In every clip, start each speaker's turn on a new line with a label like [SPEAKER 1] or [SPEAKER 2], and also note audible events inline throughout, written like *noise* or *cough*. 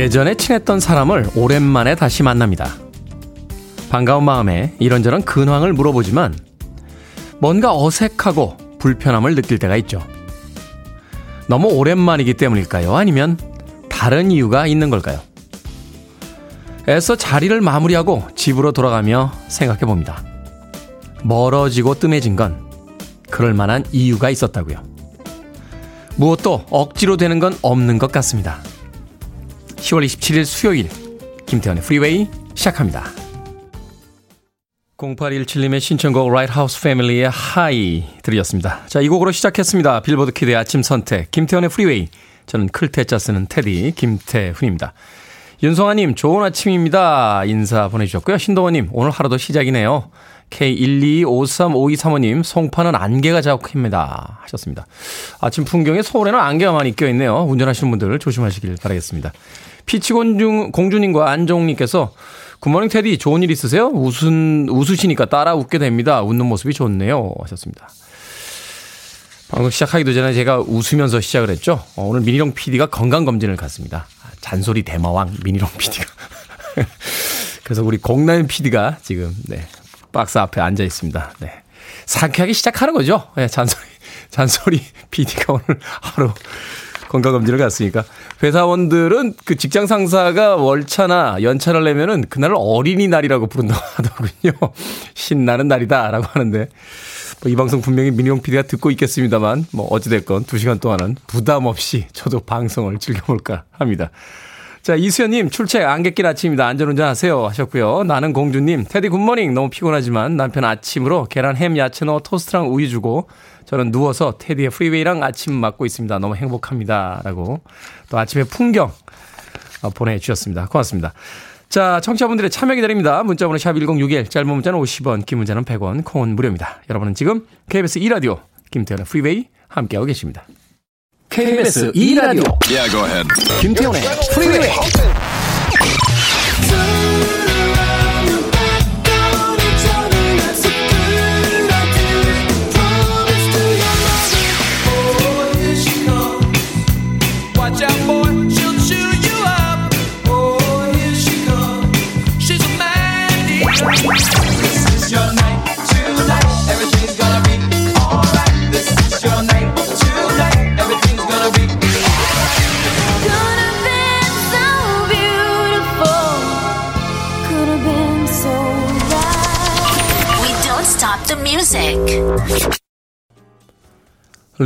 [SPEAKER 1] 예전에 친했던 사람을 오랜만에 다시 만납니다. 반가운 마음에 이런저런 근황을 물어보지만 뭔가 어색하고 불편함을 느낄 때가 있죠. 너무 오랜만이기 때문일까요? 아니면 다른 이유가 있는 걸까요? 애써 자리를 마무리하고 집으로 돌아가며 생각해 봅니다. 멀어지고 뜸해진 건 그럴 만한 이유가 있었다고요. 무엇도 억지로 되는 건 없는 것 같습니다. 10월 27일 수요일 김태훈의 프리웨이 시작합니다. 0817님의 신청곡 라이트하우스 패밀리의 High 들으셨습니다. 자, 이 곡으로 시작했습니다. 빌보드 kid의 아침 선택 김태훈의 프리웨이 저는 클 태자 쓰는 테디 김태훈입니다. 윤성아님 좋은 아침입니다. 인사 보내주셨고요. 신동원님 오늘 하루도 시작이네요. K1253523호님, 송파는 안개가 자욱합니다. 하셨습니다. 아침 풍경에 서울에는 안개가 많이 껴있네요. 운전하시는 분들 조심하시길 바라겠습니다. 피치공주, 공주님과 안종님께서 굿모닝 테디 좋은 일 있으세요? 웃은, 웃으시니까 따라 웃게 됩니다. 웃는 모습이 좋네요. 하셨습니다. 방금 시작하기도 전에 제가 웃으면서 시작을 했죠. 어, 오늘 미니롱 PD가 건강 검진을 갔습니다. 잔소리 대마왕 미니롱 PD가. *laughs* 그래서 우리 공나연 PD가 지금, 네, 박스 앞에 앉아 있습니다. 네. 상쾌하게 시작하는 거죠. 네, 잔소리, *laughs* 잔소리 PD가 오늘 하루 건강검진을 갔으니까. 회사원들은 그 직장 상사가 월차나 연차를 내면은 그날을 어린이날이라고 부른다고 *laughs* 하더군요. 신나는 날이다라고 하는데. 뭐 이 방송 분명히 민용 PD가 듣고 있겠습니다만, 뭐 어찌됐건 두 시간 동안은 부담 없이 저도 방송을 즐겨볼까 합니다. 자, 이수연님, 출첵 안개길 아침입니다. 안전운전 하세요. 하셨고요. 나는 공주님, 테디 굿모닝. 너무 피곤하지만 남편 아침으로 계란, 햄, 야채 넣어 토스트랑 우유 주고 저는 누워서 테디의 프리웨이랑 아침 맞고 있습니다. 너무 행복합니다. 라고 또 아침에 풍경 어, 보내주셨습니다. 고맙습니다. 자, 청취자분들의 참여 기다립니다. 문자번호 샵 1061, 짧은 문자는 50원, 긴 문자는 100원, 콩은 무료입니다. 여러분은 지금 KBS 2라디오 김태훈의 프리웨이 함께하고 계십니다. KBS 2라디오 yeah, go ahead. 김태훈의 프리웨이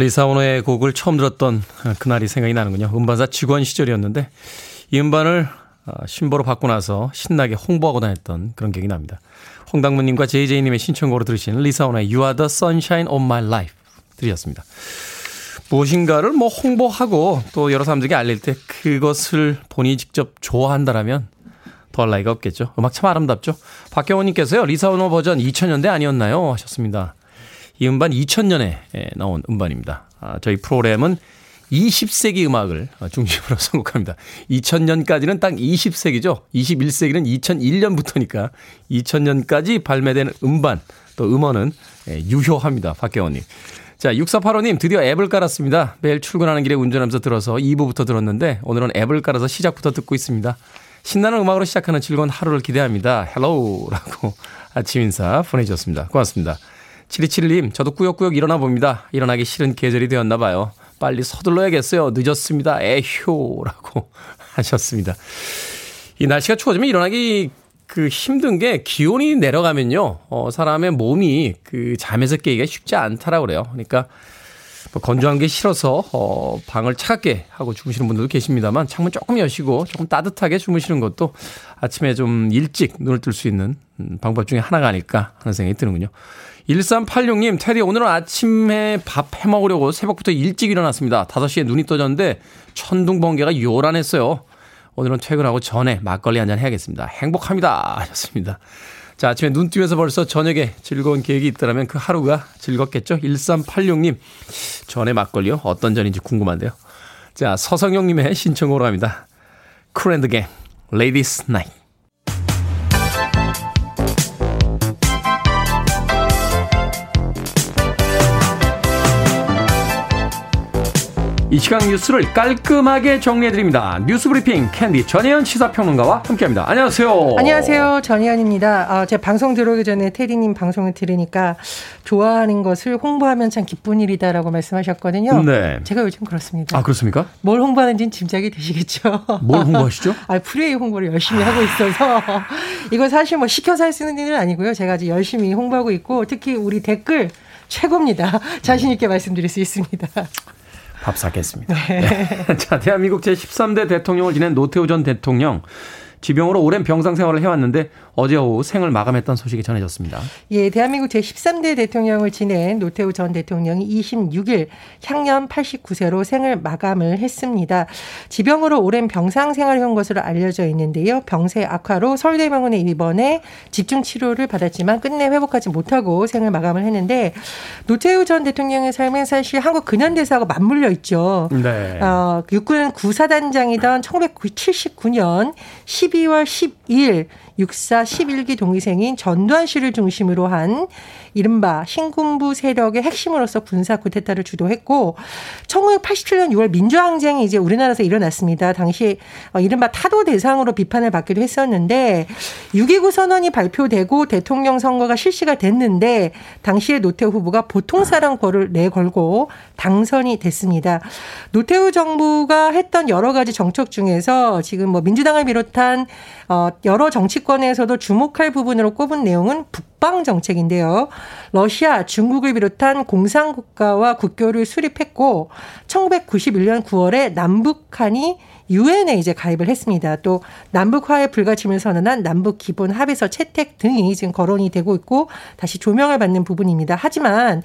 [SPEAKER 1] 리사오노의 곡을 처음 들었던 그날이 생각이 나는군요. 음반사 직원 시절이었는데 이 음반을 어, 신보로 받고 나서 신나게 홍보하고 다녔던 그런 기억이 납니다. 홍당무님과 JJ님의 신청곡으로 들으신 리사오노의 You are the sunshine of my life 들으셨습니다. 무엇인가를 뭐 홍보하고 또 여러 사람들에게 알릴 때 그것을 본인이 직접 좋아한다라면 더할 나위가 없겠죠. 음악 참 아름답죠. 박경호님께서요. 리사오노 버전 2000년대 아니었나요? 하셨습니다. 이 음반 2000년에 나온 음반입니다. 아, 저희 프로그램은 20세기 음악을 중심으로 *laughs* 선곡합니다. 2000년까지는 딱 20세기죠. 21세기는 2001년부터니까 2000년까지 발매된 음반 또 음원은 유효합니다. 박경호님. 자, 6485님 드디어 앱을 깔았습니다. 매일 출근하는 길에 운전하면서 들어서 2부부터 들었는데 오늘은 앱을 깔아서 시작부터 듣고 있습니다. 신나는 음악으로 시작하는 즐거운 하루를 기대합니다. Hello라고 *laughs* 아침 인사 보내주셨습니다. 고맙습니다. 7271님, 저도 꾸역꾸역 일어나 봅니다. 일어나기 싫은 계절이 되었나 봐요. 빨리 서둘러야겠어요. 늦었습니다. 에효라고 *laughs* 하셨습니다. 이 날씨가 추워지면 일어나기 그 힘든 게 기온이 내려가면요. 어, 사람의 몸이 그 잠에서 깨기가 쉽지 않다라고 그래요. 그러니까 뭐 건조한 게 싫어서 어, 방을 차갑게 하고 주무시는 분들도 계십니다만 창문 조금 여시고 조금 따뜻하게 주무시는 것도 아침에 좀 일찍 눈을 뜰 수 있는 음, 방법 중에 하나가 아닐까 하는 생각이 드는군요. 1386님, 테디 오늘은 아침에 밥 해 먹으려고 새벽부터 일찍 일어났습니다. 5시에 눈이 떠졌는데 천둥 번개가 요란했어요. 오늘은 퇴근하고 전에 막걸리 한잔 해야겠습니다. 행복합니다. 하셨습니다. 자, 아침에 눈 뜨면서 벌써 저녁에 즐거운 계획이 있더라면 그 하루가 즐겁겠죠? 1386님, 전에 막걸리요? 어떤 전인지 궁금한데요. 자, 서성용님의 신청으로 합니다. Kool & The Gang, Ladies Night. 이 시간 뉴스를 깔끔하게 정리해드립니다. 뉴스 브리핑 캔디 전혜연 시사평론가와 함께합니다. 안녕하세요.
[SPEAKER 2] 안녕하세요. 전혜연입니다. 아, 제 방송 들어오기 전에 테디님 방송을 들으니까 좋아하는 것을 홍보하면 참 기쁜 일이다라고 말씀하셨거든요. 네. 제가 요즘 그렇습니다.
[SPEAKER 1] 아 그렇습니까?
[SPEAKER 2] 뭘 홍보하는지는 짐작이 되시겠죠.
[SPEAKER 1] 뭘 홍보하시죠? *laughs*
[SPEAKER 2] 아 프리웨이 홍보를 열심히 하고 있어서 이거 사실 뭐 시켜서 할 수 있는 일은 아니고요. 제가 아주 열심히 홍보하고 있고 특히 우리 댓글 최고입니다. 자신 있게 말씀드릴 수 있습니다.
[SPEAKER 1] 밥 사겠습니다. 네. 네. *laughs* 자, 대한민국 제13대 대통령을 지낸 노태우 전 대통령. 지병으로 오랜 병상 생활을 해왔는데 어제 오후 생을 마감했던 소식이 전해졌습니다.
[SPEAKER 2] 예, 대한민국 제13대 대통령을 지낸 노태우 전 대통령이 26일 향년 89세로 생을 마감을 했습니다. 지병으로 오랜 병상 생활을 해온 것으로 알려져 있는데요. 병세 악화로 서울대병원에 입원해 집중 치료를 받았지만 끝내 회복하지 못하고 생을 마감을 했는데 노태우 전 대통령의 삶은 사실 한국 근현대사하고 맞물려 있죠. 네. 어, 육군 구사단장이던 1979년 12월 12일 육사 11기 동기생인 전두환 씨를 중심으로 한 이른바 신군부 세력의 핵심으로서 군사 쿠데타를 주도했고 1987년 6월 민주항쟁이 이제 우리나라에서 일어났습니다. 당시 어, 이른바 타도 대상으로 비판을 받기도 했었는데 6.29 선언이 발표되고 대통령 선거가 실시가 됐는데 당시에 노태우 후보가 보통 사랑권을 내걸고 당선이 됐습니다. 노태우 정부가 했던 여러 가지 정책 중에서 지금 뭐 민주당을 비롯한 어 여러 정치 권에서도 주목할 부분으로 꼽은 내용은 북방 정책인데요. 러시아, 중국을 비롯한 공산국가와 국교를 수립했고 1991년 9월에 남북한이 유엔에 이제 가입을 했습니다. 또 남북화의 불가침을 선언한 남북 기본 합의서 채택 등이 지금 거론이 되고 있고 다시 조명을 받는 부분입니다. 하지만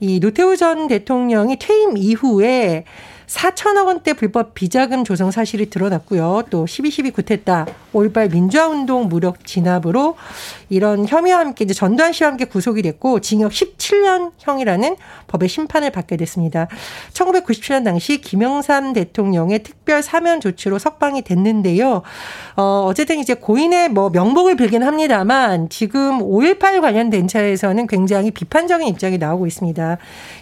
[SPEAKER 2] 이 노태우 전 대통령이 퇴임 이후에 4천억 원대 불법 비자금 조성 사실이 드러났고요. 또 12.12 구테타, 5.18 민주화운동 무력 진압으로 이런 혐의와 함께 이제 전두환 씨와 함께 구속이 됐고 징역 17년형이라는 법의 심판을 받게 됐습니다. 1997년 당시 김영삼 대통령의 특별 사면 조치로 석방이 됐는데요. 어, 어쨌든 이제 고인의 뭐 명복을 빌긴 합니다만 지금 5.18 관련된 차에서는 굉장히 비판적인 입장이 나오고 있습니다.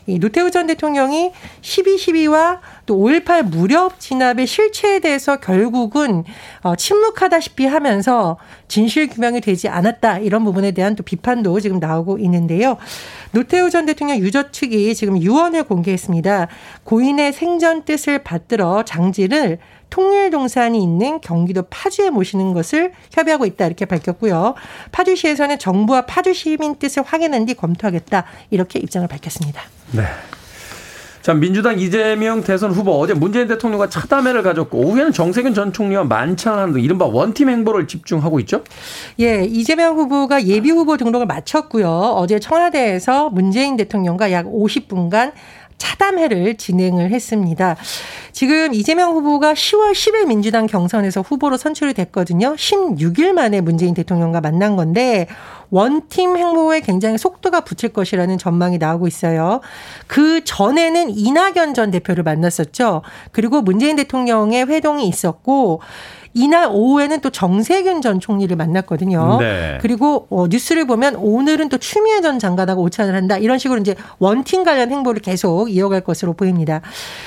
[SPEAKER 2] 이 노태우 전 대통령이 12.12와 또 5.18 무력 진압의 실체에 대해서 결국은 어, 침묵하다시피 하면서 진실 규명이 되지 않았다 이런 부분에 대한 또 비판도 지금 나오고 있는데요. 노태우 전 대통령 유저 측이 지금 유언을 공개했습니다. 고인의 생전 뜻을 받들어 장지를 통일동산이 있는 경기도 파주에 모시는 것을 협의하고 있다 이렇게 밝혔고요. 파주시에서는 정부와 파주 시민 뜻을 확인한 뒤 검토하겠다 이렇게 입장을 밝혔습니다.
[SPEAKER 1] 네. 자, 민주당 이재명 대선 후보 어제 문재인 대통령과 차담회를 가졌고 오후에는 정세균 전 총리와 만찬을 하는 등 이른바 원팀 행보를 집중하고 있죠?
[SPEAKER 2] 예, 이재명 후보가 예비 후보 등록을 마쳤고요. 어제 청와대에서 문재인 대통령과 약 50분간 차담회를 진행을 했습니다. 지금 이재명 후보가 10월 10일 민주당 경선에서 후보로 선출이 됐거든요. 16일 만에 문재인 대통령과 만난 건데 원팀 행보에 굉장히 속도가 붙일 것이라는 전망이 나오고 있어요. 그 전에는 이낙연 전 대표를 만났었죠. 그리고 문재인 대통령의 회동이 있었고 이날 오후에는 또 정세균 전 총리를 만났거든요. 네. 그리고 어, 뉴스를 보면 오늘은 또 추미애 전 장관하고 오찬을 한다. 이런 식으로 이제 원팀 관련 행보를 계속 이어갈 것으로 보입니다.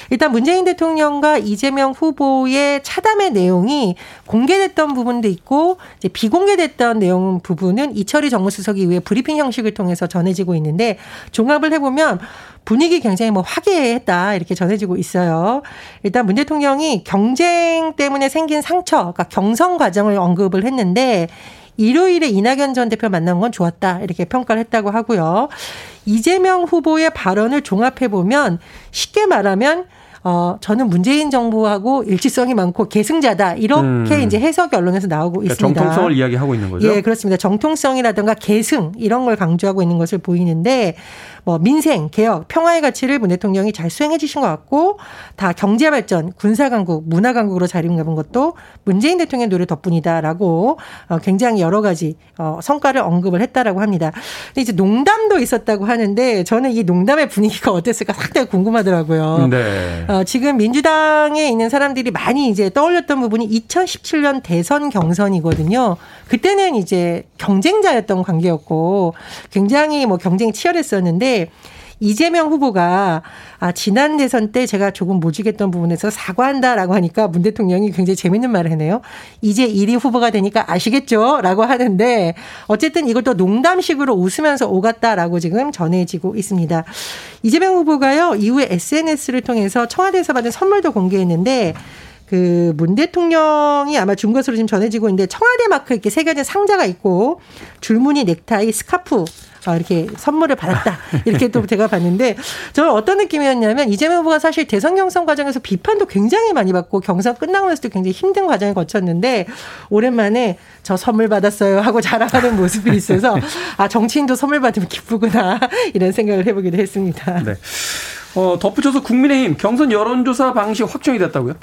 [SPEAKER 2] 일단 문재인 대통령과 이재명 후보의 차담의 내용이 공개됐던 부분도 있고 이제 비공개됐던 내용 부분은 이철희 정무수석이 이후에 브리핑 형식을 통해서 전해지고 있는데 종합을 해보면 분위기 굉장히 뭐 화기애애했다 이렇게 전해지고 있어요. 일단 문 대통령이 경쟁 때문에 생긴 상처, 그러니까 경선 과정을 언급을 했는데 일요일에 이낙연 전 대표 만난 건 좋았다 이렇게 평가를 했다고 하고요. 이재명 후보의 발언을 종합해 보면 쉽게 말하면 어, 저는 문재인 정부하고 일치성이 많고 계승자다. 이렇게 음. 이제 해석이 언론에서 나오고 그러니까 있습니다.
[SPEAKER 1] 정통성을 이야기하고 있는 거죠?
[SPEAKER 2] 예, 그렇습니다. 정통성이라든가 계승 이런 걸 강조하고 있는 것을 보이는데 뭐 민생, 개혁, 평화의 가치를 문 대통령이 잘 수행해 주신 것 같고 다 경제 발전, 군사 강국, 문화 강국으로 자리잡은 것도 문재인 대통령의 노래 덕분이다라고 어, 굉장히 여러 가지 어, 성과를 언급을 했다라고 합니다. 근데 이제 농담도 있었다고 하는데 저는 이 농담의 분위기가 어땠을까 상당히 궁금하더라고요. 네. 어, 지금 민주당에 있는 사람들이 많이 이제 떠올렸던 부분이 2017년 대선 경선이거든요. 그때는 이제 경쟁자였던 관계였고 굉장히 뭐 경쟁이 치열했었는데 이재명 후보가 아, 지난 대선 때 제가 조금 모직했던 부분에서 사과한다라고 하니까 문 대통령이 굉장히 재밌는 말을 하네요. 이제 1위 후보가 되니까 아시겠죠? 라고 하는데 어쨌든 이걸 또 농담식으로 웃으면서 오갔다라고 지금 전해지고 있습니다. 이재명 후보가요, 이후에 SNS를 통해서 청와대에서 받은 선물도 공개했는데 그문 대통령이 아마 준 것으로 지금 전해지고 있는데 청와대 마크 이렇게 새겨진 상자가 있고 줄무늬 넥타이, 스카프 아, 이렇게 선물을 받았다. 이렇게 또 제가 봤는데 저는 어떤 느낌이었냐면 이재명 후보가 사실 대선 경선 과정에서 비판도 굉장히 많이 받고 경선 끝나고 나서도 굉장히 힘든 과정을 거쳤는데 오랜만에 저 선물 받았어요 하고 자랑하는 모습이 있어서 아 정치인도 선물 받으면 기쁘구나 이런 생각을 해보기도 했습니다. 네.
[SPEAKER 1] 어, 덧붙여서 국민의힘 경선 여론조사 방식 확정이 됐다고요?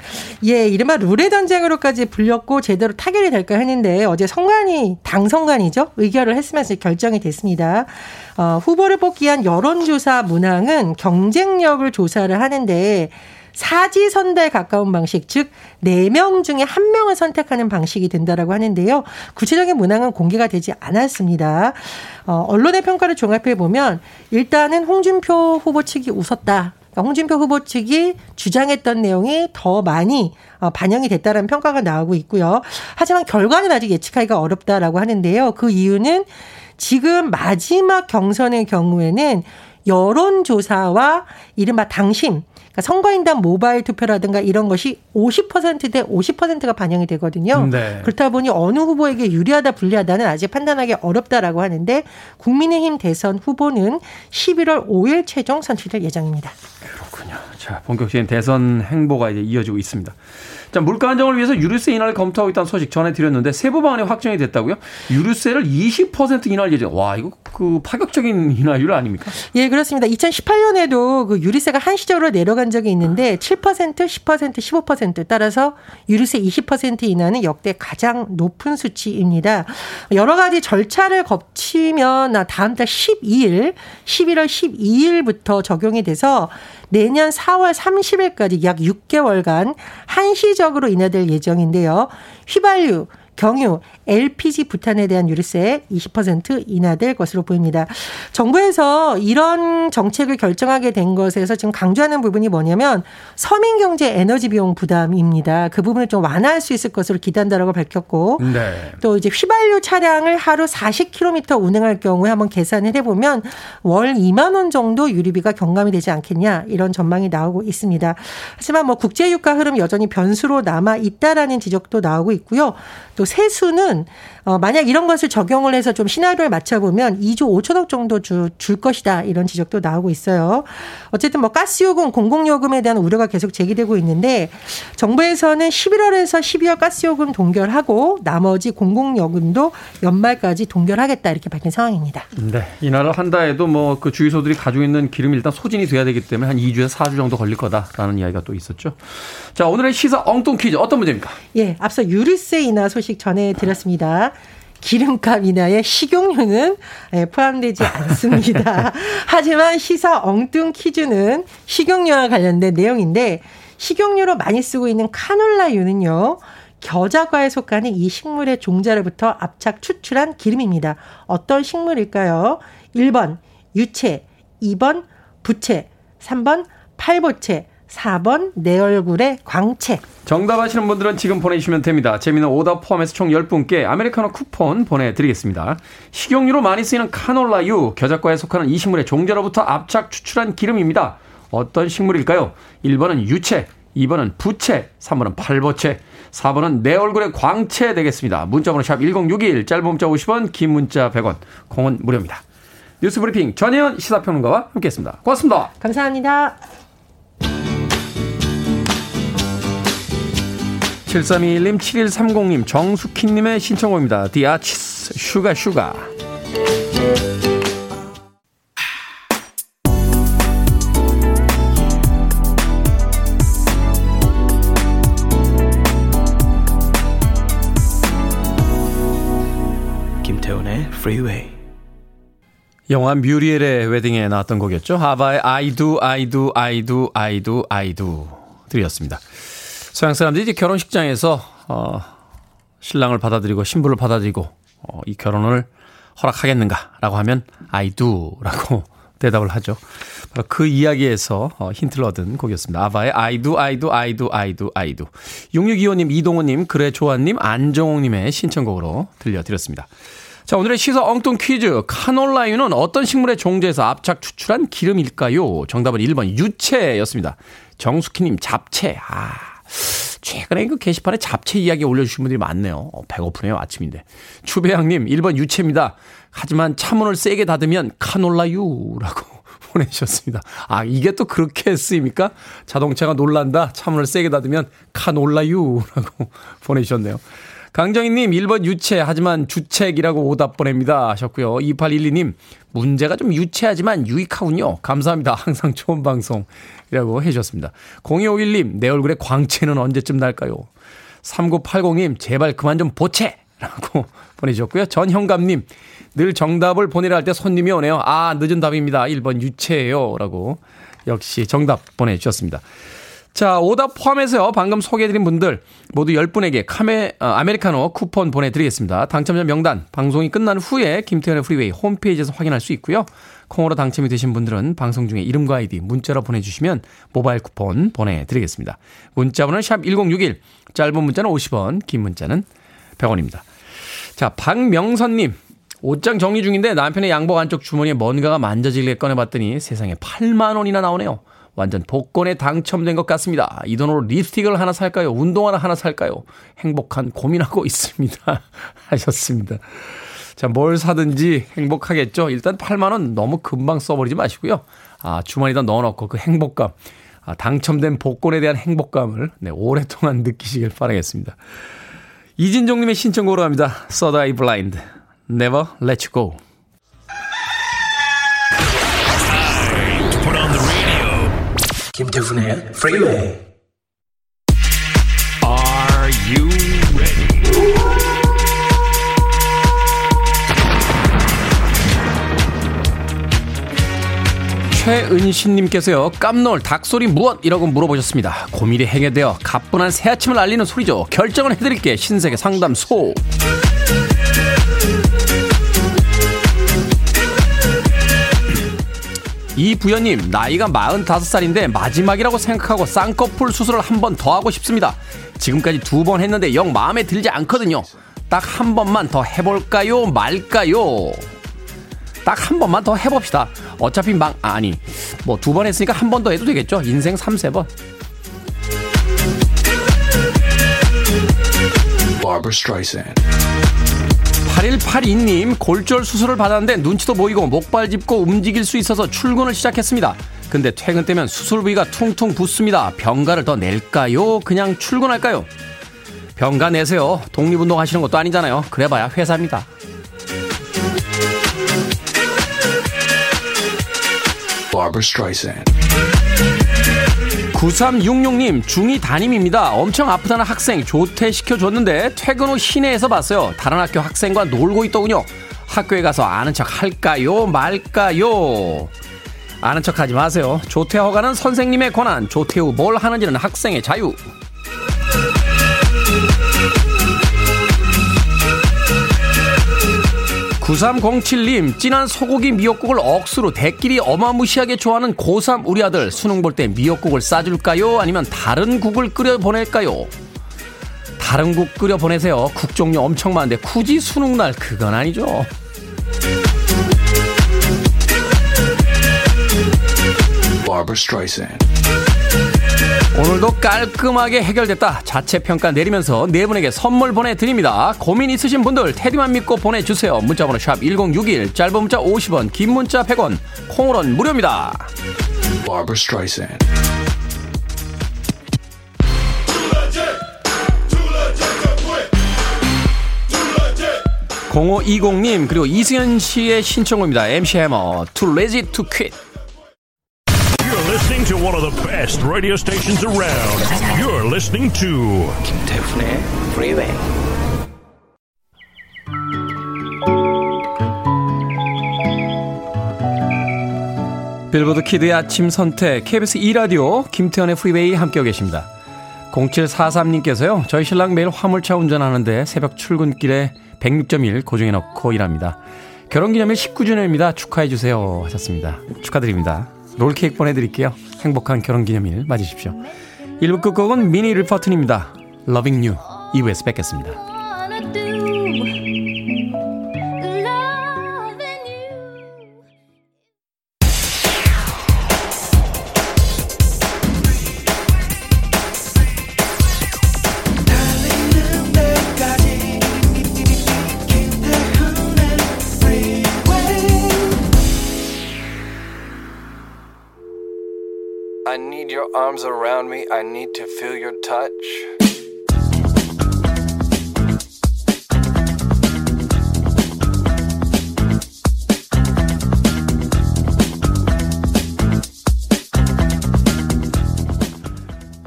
[SPEAKER 2] 예, 이른바 룰의 전쟁으로까지 불렸고 제대로 타결이 될까 했는데 어제 성관이 당 성관이죠 의결을 했으면서 결정이 됐습니다. 어, 후보를 뽑기 위한 여론조사 문항은 경쟁력을 조사를 하는데 사지선다에 가까운 방식, 즉, 4명 중에 1명을 선택하는 방식이 된다라고 하는데요. 구체적인 문항은 공개가 되지 않았습니다. 어, 언론의 평가를 종합해 보면 일단은 홍준표 후보 측이 웃었다. 그러니까 홍준표 후보 측이 주장했던 내용이 더 많이 어, 반영이 됐다는 평가가 나오고 있고요. 하지만 결과는 아직 예측하기가 어렵다라고 하는데요. 그 이유는 지금 마지막 경선의 경우에는 여론조사와 이른바 당심, 그러니까 선거인단 모바일 투표라든가 이런 것이 50%대 50%가 반영이 되거든요. 네. 그렇다 보니 어느 후보에게 유리하다 불리하다는 아직 판단하기 어렵다라고 하는데 국민의힘 대선 후보는 11월 5일 최종 선출될 예정입니다.
[SPEAKER 1] 그렇군요. 자, 본격적인 대선 행보가 이제 이어지고 있습니다. 자, 물가 안정을 위해서 유류세 인하를 검토하고 있다는 소식 전해드렸는데 세부 방안이 확정이 됐다고요? 유류세를 20% 인하할 예정. 와, 이거 그 파격적인 인하율 아닙니까?
[SPEAKER 2] 예, 그렇습니다. 2018년에도 그 유류세가 한시적으로 내려간 적이 있는데 7%, 10%, 15% 따라서 유류세 20% 인하는 역대 가장 높은 수치입니다. 여러 가지 절차를 거치면 다음 달 12일, 11월 12일부터 적용이 돼서 내년 4월 30일까지 약 6개월간 한시적 으로 인하될 예정인데요. 휘발유, 경유, LPG 부탄에 대한 유류세 20% 인하될 것으로 보입니다. 정부에서 이런 정책을 결정하게 된 것에서 지금 강조하는 부분이 뭐냐면 서민 경제 에너지 비용 부담입니다. 그 부분을 좀 완화할 수 있을 것으로 기대한다라고 밝혔고 네. 또 이제 휘발유 차량을 하루 40km 운행할 경우에 한번 계산을 해보면 월 2만 원 정도 유류비가 경감이 되지 않겠냐 이런 전망이 나오고 있습니다. 하지만 뭐 국제 유가 흐름 여전히 변수로 남아 있다라는 지적도 나오고 있고요. 또 세수는 어, 만약 이런 것을 적용을 해서 좀 시나리오를 맞춰보면 2조 5천억 정도 주, 줄 것이다 이런 지적도 나오고 있어요. 어쨌든 뭐 가스요금, 공공요금에 대한 우려가 계속 제기되고 있는데 정부에서는 11월에서 12월 가스요금 동결하고 나머지 공공요금도 연말까지 동결하겠다 이렇게 밝힌 상황입니다.
[SPEAKER 1] 네. 이나라 한다 해도 뭐 그 주유소들이 가지고 있는 기름이 일단 소진이 돼야 되기 때문에 한 2주에서 4주 정도 걸릴 거다라는 이야기가 또 있었죠. 자, 오늘의 시사 엉뚱 퀴즈 어떤 문제입니까?
[SPEAKER 2] 예, 앞서 유류세 인하 소식 전해드렸습니다. 기름값 인하에 식용유는 예, 포함되지 않습니다. *laughs* 하지만 시사 엉뚱 퀴즈는 식용유와 관련된 내용인데 식용유로 많이 쓰고 있는 카놀라유는요. 겨자과에 속하는 이 식물의 종자로부터 압착 추출한 기름입니다. 어떤 식물일까요? 1번 유채, 2번 부채, 3번 팔보채, 4번 내 얼굴의 광채.
[SPEAKER 1] 정답 아시는 분들은 지금 보내주시면 됩니다. 재미는 오답 포함해서 총 10분께 아메리카노 쿠폰 보내드리겠습니다. 식용유로 많이 쓰이는 카놀라유, 겨자과에 속하는 이 식물의 종자로부터 압착 추출한 기름입니다. 어떤 식물일까요? 1번은 유채, 2번은 부채, 3번은 팔보채, 4번은 내 얼굴의 광채 되겠습니다. 문자번호 샵 1061, 짧은 문자 50원, 긴 문자 100원, 콩은 무료입니다. 뉴스 브리핑 전혜연 시사평론가와 함께했습니다. 고맙습니다.
[SPEAKER 2] 감사합니다.
[SPEAKER 1] 7321님, 7130님, 정숙희님의 신청곡입니다. The Archies, Sugar Sugar. 김태훈의 Freeway. 영화 뮤리엘의 웨딩에 나왔던 곡이었죠. 하바의 I do, I do, I do, I do, I do. 들이었습니다. 서양 사람들이 이제 결혼식장에서 어, 신랑을 받아들이고 신부를 받아들이고 어, 이 결혼을 허락하겠는가라고 하면 I do라고 *laughs* 대답을 하죠. 바로 그 이야기에서 어, 힌트를 얻은 곡이었습니다. 아바의 I do, I do, I do, I do, I do. 6625님, 이동호님, 그래 조아님, 안정옥님의 신청곡으로 들려드렸습니다. 자, 오늘의 시사 엉뚱 퀴즈. 카놀라유는 어떤 식물의 종자에서 압착 추출한 기름일까요? 정답은 1번 유채였습니다. 정숙희님, 잡채. 아, 최근에 그 게시판에 잡채 이야기 올려주신 분들이 많네요. 어, 배고프네요, 아침인데. 추배양님, 1번 유채입니다. 하지만 차문을 세게 닫으면 카놀라유라고 *laughs* 보내주셨습니다. 아, 이게 또 그렇게 쓰입니까? 자동차가 놀란다. 차문을 세게 닫으면 카놀라유라고 *laughs* 보내주셨네요. 강정희님, 1번 유체, 하지만 주책이라고 오답 보냅니다. 하셨고요. 2812님, 문제가 좀 유체하지만 유익하군요. 감사합니다. *laughs* 항상 좋은 방송이라고 해주셨습니다. 0251님, 내 얼굴에 광채는 언제쯤 날까요? 3980님, 제발 그만 좀 보채! 라고 *laughs* 보내주셨고요. 전형감님, 늘 정답을 보내라 할 때 손님이 오네요. 아, 늦은 답입니다. 1번 유체예요. 라고 역시 정답 보내주셨습니다. 자, 오답 포함해서요. 방금 소개해드린 분들 모두 10분에게 카메, 어, 아메리카노 쿠폰 보내드리겠습니다. 당첨자 명단 방송이 끝난 후에 김태훈의 프리웨이 홈페이지에서 확인할 수 있고요. 콩으로 당첨이 되신 분들은 방송 중에 이름과 아이디 문자로 보내주시면 모바일 쿠폰 보내드리겠습니다. 문자번호는 샵1061 짧은 문자는 50원 긴 문자는 100원입니다. 자, 박명선님 옷장 정리 중인데 남편의 양복 안쪽 주머니에 뭔가가 만져지게 꺼내봤더니 세상에 8만 원이나 나오네요. 완전 복권에 당첨된 것 같습니다. 이 돈으로 립스틱을 하나 살까요? 운동화를 하나 살까요? 행복한 고민하고 *laughs* 있습니다. 하셨습니다. 자, 뭘 사든지 행복하겠죠? 일단 8만원 너무 금방 써버리지 마시고요. 아, 주머니에다 넣어놓고 그 행복감, 아, 당첨된 복권에 대한 행복감을 네, 오랫동안 느끼시길 바라겠습니다. 이진종님의 신청곡으로 합니다. Third Eye Blind. Never let you go. 김태훈의 프리웨이 Are you ready? 최은신님께서요 깜놀 닭소리 무엇? 이라고 물어보셨습니다. 고민이 해결되어 가뿐한 새아침을 알리는 소리죠. 결정을 해드릴게. 신세계 상담소 이부연님, 나이가 45살인데 마지막이라고 생각하고 쌍꺼풀 수술을 한 번 더 하고 싶습니다. 지금까지 두 번 했는데 영 마음에 들지 않거든요. 딱 한 번만 더 해볼까요? 말까요? 딱 한 번만 더 해봅시다. 어차피 망, 아니, 뭐 두 번 했으니까 한 번 더 해도 되겠죠? 인생 3, 세번 8182님, 골절 수술을 받았는데 눈치도 보이고 목발 짚고 움직일 수 있어서 출근을 시작했습니다. 근데 퇴근 때면 수술 부위가 퉁퉁 붓습니다. 병가를 더 낼까요? 그냥 출근할까요? 병가 내세요. 독립운동 하시는 것도 아니잖아요. 그래봐야 회사입니다. 9366님, 중2 담임입니다. 엄청 아프다는 학생 조퇴시켜줬는데 퇴근 후 시내에서 봤어요. 다른 학교 학생과 놀고 있더군요. 학교에 가서 아는 척 할까요? 말까요? 아는 척 하지 마세요. 조퇴 허가는 선생님의 권한, 조퇴 후 뭘 하는지는 학생의 자유. 9307님, 진한 소고기 미역국을 억수로 대끼리 어마무시하게 좋아하는 고3 우리 아들 수능 볼 때 미역국을 싸줄까요? 아니면 다른 국을 끓여 보낼까요? 다른 국 끓여 보내세요. 국 종류 엄청 많은데 굳이 수능 날 그건 아니죠. 오늘도 깔끔하게 해결됐다. 자체 평가 내리면서 네 분에게 선물 보내드립니다. 고민 있으신 분들 테디만 믿고 보내주세요. 문자번호 샵 #1061 짧은 문자 50원, 긴 문자 100원, 콩으로는 무료입니다. 0520님 그리고 이승현 씨의 신청곡입니다. MC Hammer Too Legit to Quit. Listening to one of the best radio stations around. You're listening to 김태훈의 Freeway. 빌보드 kid의 아침 선택 KBS 2 라디오 김태훈의 프리웨이 함께하고 계십니다. 0743님께서요. 저희 신랑 매일 화물차 운전하는데 새벽 출근길에 106.1 고정해 놓고 일합니다. 결혼기념일 19주년입니다. 축하해 주세요. 하셨습니다. 축하드립니다. 롤케이크 보내드릴게요. 행복한 결혼기념일 맞으십시오. 1부 끝곡은 미니 리퍼튼입니다. Loving You 2부에서 뵙겠습니다. Your arms around me. I need to feel your touch.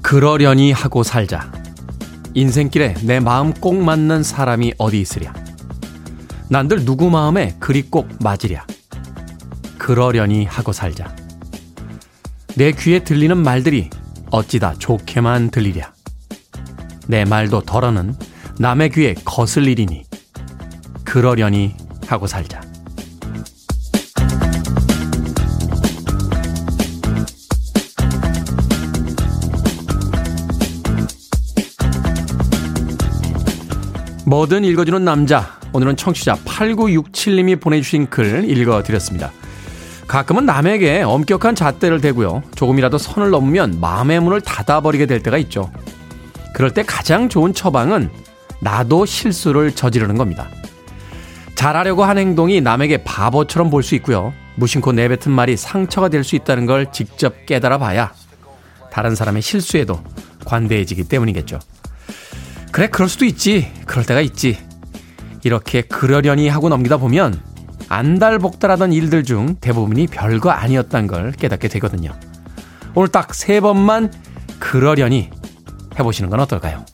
[SPEAKER 1] 그러려니 하고 살자. 인생길에 내 마음 꼭 맞는 사람이 어디 있으랴. 난들 누구 마음에 그리 꼭 맞으랴. 그러려니 하고 살자. 내 귀에 들리는 말들이 어찌다 좋게만 들리랴. 내 말도 덜어는 남의 귀에 거슬리리니 그러려니 하고 살자. 뭐든 읽어주는 남자. 오늘은 청취자 8967님이 보내주신 글 읽어드렸습니다. 가끔은 남에게 엄격한 잣대를 대고요. 조금이라도 선을 넘으면 마음의 문을 닫아버리게 될 때가 있죠. 그럴 때 가장 좋은 처방은 나도 실수를 저지르는 겁니다. 잘하려고 한 행동이 남에게 바보처럼 볼 수 있고요. 무심코 내뱉은 말이 상처가 될 수 있다는 걸 직접 깨달아 봐야 다른 사람의 실수에도 관대해지기 때문이겠죠. 그래, 그럴 수도 있지. 그럴 때가 있지. 이렇게 그러려니 하고 넘기다 보면 안달복달하던 일들 중 대부분이 별거 아니었단 걸 깨닫게 되거든요. 오늘 딱 세 번만 그러려니 해보시는 건 어떨까요?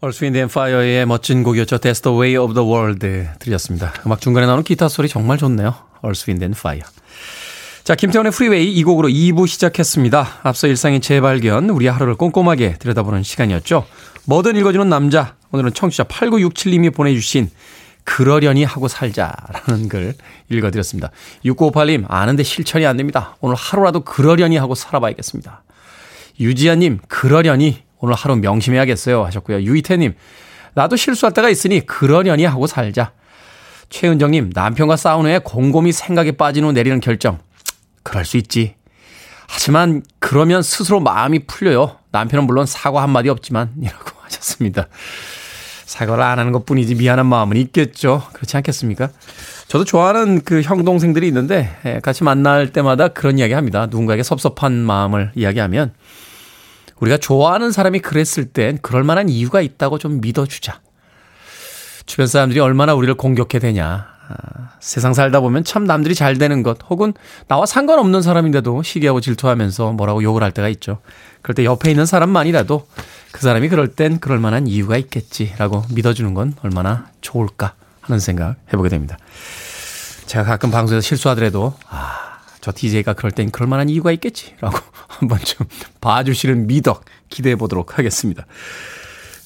[SPEAKER 1] 얼스 윈드 앤 파이어의 멋진 곡이었죠. That's the way of the world 들렸습니다. 음악 중간에 나오는 기타 소리 정말 좋네요. Earth Wind & Fire. 자, 김태훈의 프리웨이 이 곡으로 2부 시작했습니다. 앞서 일상의 재발견, 우리 하루를 꼼꼼하게 들여다보는 시간이었죠. 뭐든 읽어주는 남자, 오늘은 청취자 8967님이 보내주신 그러려니 하고 살자라는 글 읽어드렸습니다. 6958님, 아는데 실천이 안 됩니다. 오늘 하루라도 그러려니 하고 살아봐야겠습니다. 유지아님, 그러려니 오늘 하루 명심해야겠어요. 하셨고요. 유이태님, 나도 실수할 때가 있으니 그러려니 하고 살자. 최은정님, 남편과 싸운 후에 곰곰이 생각에 빠진 후 내리는 결정. 그럴 수 있지. 하지만 그러면 스스로 마음이 풀려요. 남편은 물론 사과 한마디 없지만, 이라고 *laughs* 하셨습니다. 사과를 안 하는 것 뿐이지 미안한 마음은 있겠죠. 그렇지 않겠습니까? 저도 좋아하는 그 형 동생들이 있는데 예, 같이 만날 때마다 그런 이야기 합니다. 누군가에게 섭섭한 마음을 이야기하면 우리가 좋아하는 사람이 그랬을 땐 그럴 만한 이유가 있다고 좀 믿어주자. 주변 사람들이 얼마나 우리를 공격해 대냐. 아, 세상 살다 보면 참 남들이 잘 되는 것 혹은 나와 상관없는 사람인데도 시기하고 질투하면서 뭐라고 욕을 할 때가 있죠. 그럴 때 옆에 있는 사람만이라도 그 사람이 그럴 땐 그럴 만한 이유가 있겠지라고 믿어주는 건 얼마나 좋을까 하는 생각 해보게 됩니다. 제가 가끔 방송에서 실수하더라도 아, 저 DJ가 그럴 땐 그럴 만한 이유가 있겠지라고 *laughs* 한번 좀 봐주시는 미덕 기대해 보도록 하겠습니다.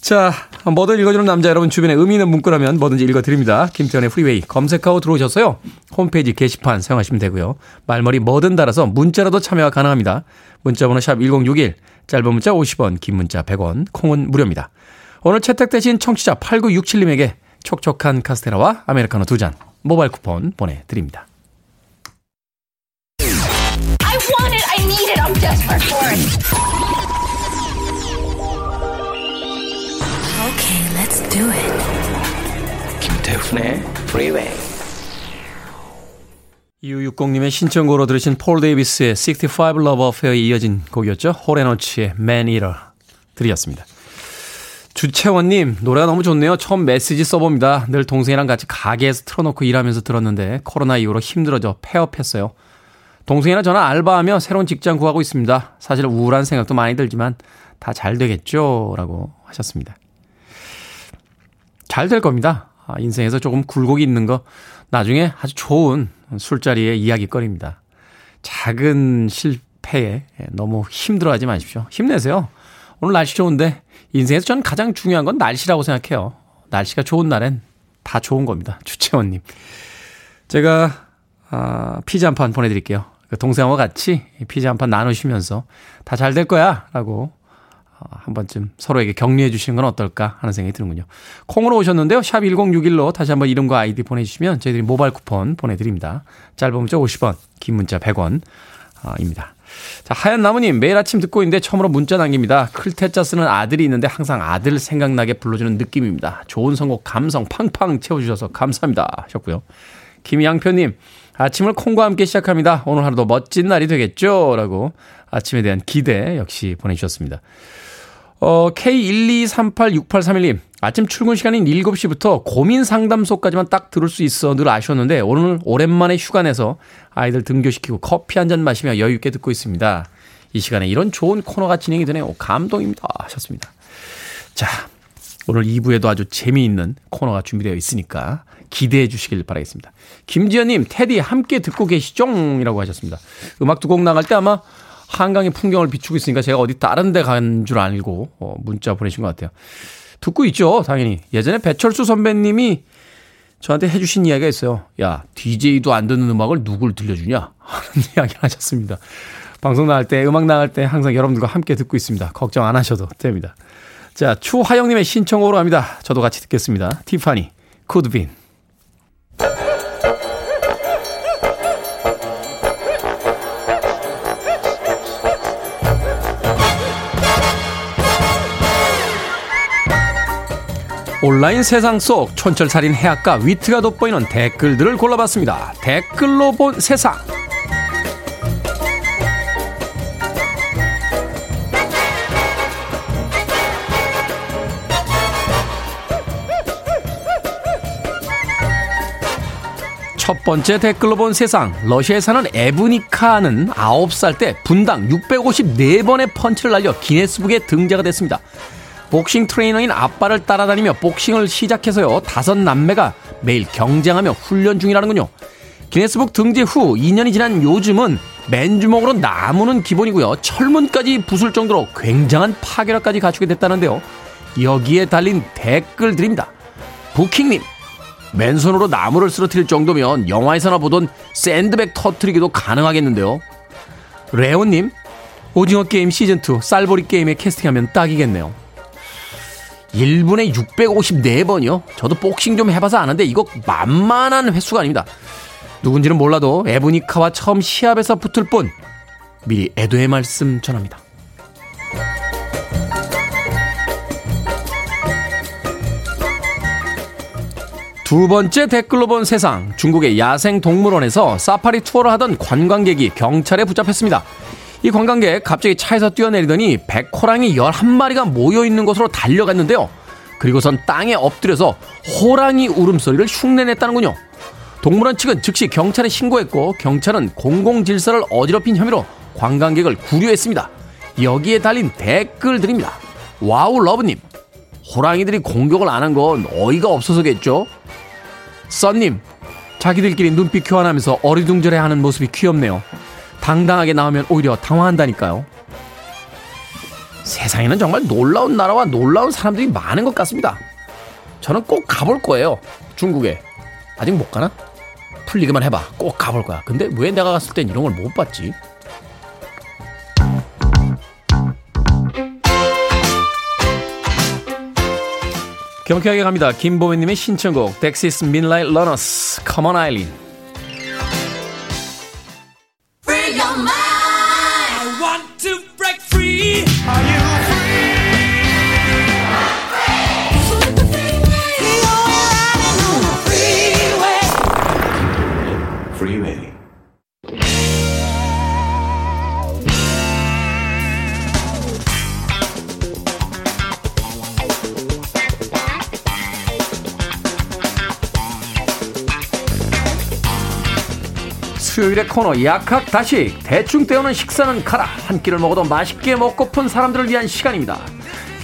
[SPEAKER 1] 자, 뭐든 읽어주는 남자 여러분 주변에 의미 있는 문구라면 뭐든지 읽어드립니다. 김태훈의 프리웨이 검색하고 들어오셔서요. 홈페이지 게시판 사용하시면 되고요. 말머리 뭐든 달아서 문자라도 참여가 가능합니다. 문자번호 샵 1061, 짧은 문자 50원, 긴 문자 100원, 콩은 무료입니다. 오늘 채택되신 청취자 8967님에게 촉촉한 카스테라와 아메리카노 두 잔 모바일 쿠폰 보내드립니다. I want it, I need it, I'm desperate for it. Do it. 김태훈의 Freeway. 2660님의 신청곡으로 들으신 폴 데이비스의 65 Love Affair에 이어진 곡이었죠. 호레노치의 Man Eater 들이었습니다. 주채원님, 노래가 너무 좋네요. 처음 메시지 써봅니다. 늘 동생이랑 같이 가게에서 틀어놓고 일하면서 들었는데 코로나 이후로 힘들어져 폐업했어요. 동생이랑 저는 알바하며 새로운 직장 구하고 있습니다. 사실 우울한 생각도 많이 들지만 다 잘 되겠죠? 라고 하셨습니다. 잘 될 겁니다. 아, 인생에서 조금 굴곡이 있는 거 나중에 아주 좋은 술자리의 이야기거리입니다. 작은 실패에 너무 힘들어하지 마십시오. 힘내세요. 오늘 날씨 좋은데 인생에서 저는 가장 중요한 건 날씨라고 생각해요. 날씨가 좋은 날엔 다 좋은 겁니다. *laughs* 주채원님. 제가 아, 피자 한 판 보내드릴게요. 그 동생과 같이 피자 한 판 나누시면서 다 잘 될 거야 라고 어, 한 번쯤 서로에게 격려해 주시는 건 어떨까 하는 생각이 드는군요. 콩으로 오셨는데요. 샵 1061로 다시 한번 이름과 아이디 보내주시면 저희들이 모바일 쿠폰 보내드립니다. 짧은 문자 50원, 긴 문자 100원, 입니다. 자, 하얀 나무님, 매일 아침 듣고 있는데 처음으로 문자 남깁니다. 클테짜 쓰는 아들이 있는데 항상 아들 생각나게 불러주는 느낌입니다. 좋은 선곡 감성 팡팡 채워주셔서 감사합니다. 하셨고요. 김양표님, 아침을 콩과 함께 시작합니다. 오늘 하루도 멋진 날이 되겠죠? 라고 아침에 대한 기대 역시 보내주셨습니다. 어, K1238681님, 아침 출근 시간인 7시부터 고민 상담소까지만 딱 들을 수 있어 늘 아쉬웠는데 오늘 오랜만에 휴가 내서 아이들 등교시키고 커피 한 잔 마시며 여유 있게 듣고 있습니다. 이 시간에 이런 좋은 코너가 진행이 되네요. 감동입니다. 하셨습니다. 자, 오늘 2부에도 아주 재미있는 코너가 준비되어 있으니까 기대해 주시길 바라겠습니다. 김지연님, 테디 함께 듣고 계시죠? 이라고 하셨습니다. 음악 두 곡 나갈 때 아마 한강의 풍경을 비추고 있으니까 제가 어디 다른 데 간 줄 알고 어, 문자 보내신 것 같아요. 듣고 있죠, 당연히. 예전에 배철수 선배님이 저한테 해주신 이야기가 있어요. 야, DJ도 안 듣는 음악을 누굴 들려주냐? *laughs* 하는 이야기를 하셨습니다. 방송 나갈 때, 음악 나갈 때 항상 여러분들과 함께 듣고 있습니다. 걱정 안 하셔도 됩니다. 자, 추하영님의 신청으로 합니다. 저도 같이 듣겠습니다. 티파니, 쿠드빈. 온라인 세상 속 촌철살인 해악과 위트가 돋보이는 댓글들을 골라봤습니다. 댓글로 본 세상. 첫 번째 댓글로 본 세상. 러시아에 사는 에브니카는 9살 때 분당 654번의 펀치를 날려 기네스북에 등재가 됐습니다. 복싱 트레이너인 아빠를 따라다니며 복싱을 시작해서요. 다섯 남매가 매일 경쟁하며 훈련 중이라는군요. 기네스북 등재 후 2년이 지난 요즘은 맨주먹으로 나무는 기본이고요. 철문까지 부술 정도로 굉장한 파괴력까지 갖추게 됐다는데요. 여기에 달린 댓글들입니다. 부킹님, 맨손으로 나무를 쓰러뜨릴 정도면 영화에서나 보던 샌드백 터트리기도 가능하겠는데요. 레온님, 오징어 게임 시즌2 쌀보리 게임에 캐스팅하면 딱이겠네요. 1분에 654번이요? 저도 복싱 좀 해봐서 아는데 이거 만만한 횟수가 아닙니다. 누군지는 몰라도 에브니카와 처음 시합에서 붙을 뿐 미리 애도의 말씀 전합니다. 두 번째 댓글로 본 세상 중국의 야생 동물원에서 사파리 투어를 하던 관광객이 경찰에 붙잡혔습니다. 이 관광객 갑자기 차에서 뛰어내리더니 백호랑이 11마리가 모여있는 곳으로 달려갔는데요. 그리고선 땅에 엎드려서 호랑이 울음소리를 흉내냈다는군요. 동물원 측은 즉시 경찰에 신고했고 경찰은 공공질서를 어지럽힌 혐의로 관광객을 구류했습니다. 여기에 달린 댓글들입니다. 와우 러브님 호랑이들이 공격을 안 한 건 어이가 없어서겠죠? 썬님 자기들끼리 눈빛 교환하면서 어리둥절해하는 모습이 귀엽네요. 당당하게 나오면 오히려 당황한다니까요. 세상에는 정말 놀라운 나라와 놀라운 사람들이 많은 것 같습니다. 저는 꼭 가볼 거예요. 중국에. 아직 못 가나? 풀리기만 해봐. 꼭 가볼 거야. 근데 왜 내가 갔을 땐 이런 걸 못 봤지? 경쾌하게 갑니다. 김보배님의 신청곡 덱시스 민라이트 러너스 Eileen 수요 일의 코너 약학 다시 대충 때우는 식사는 가라 한 끼를 먹어도 맛있게 먹고픈 사람들을 위한 시간입니다.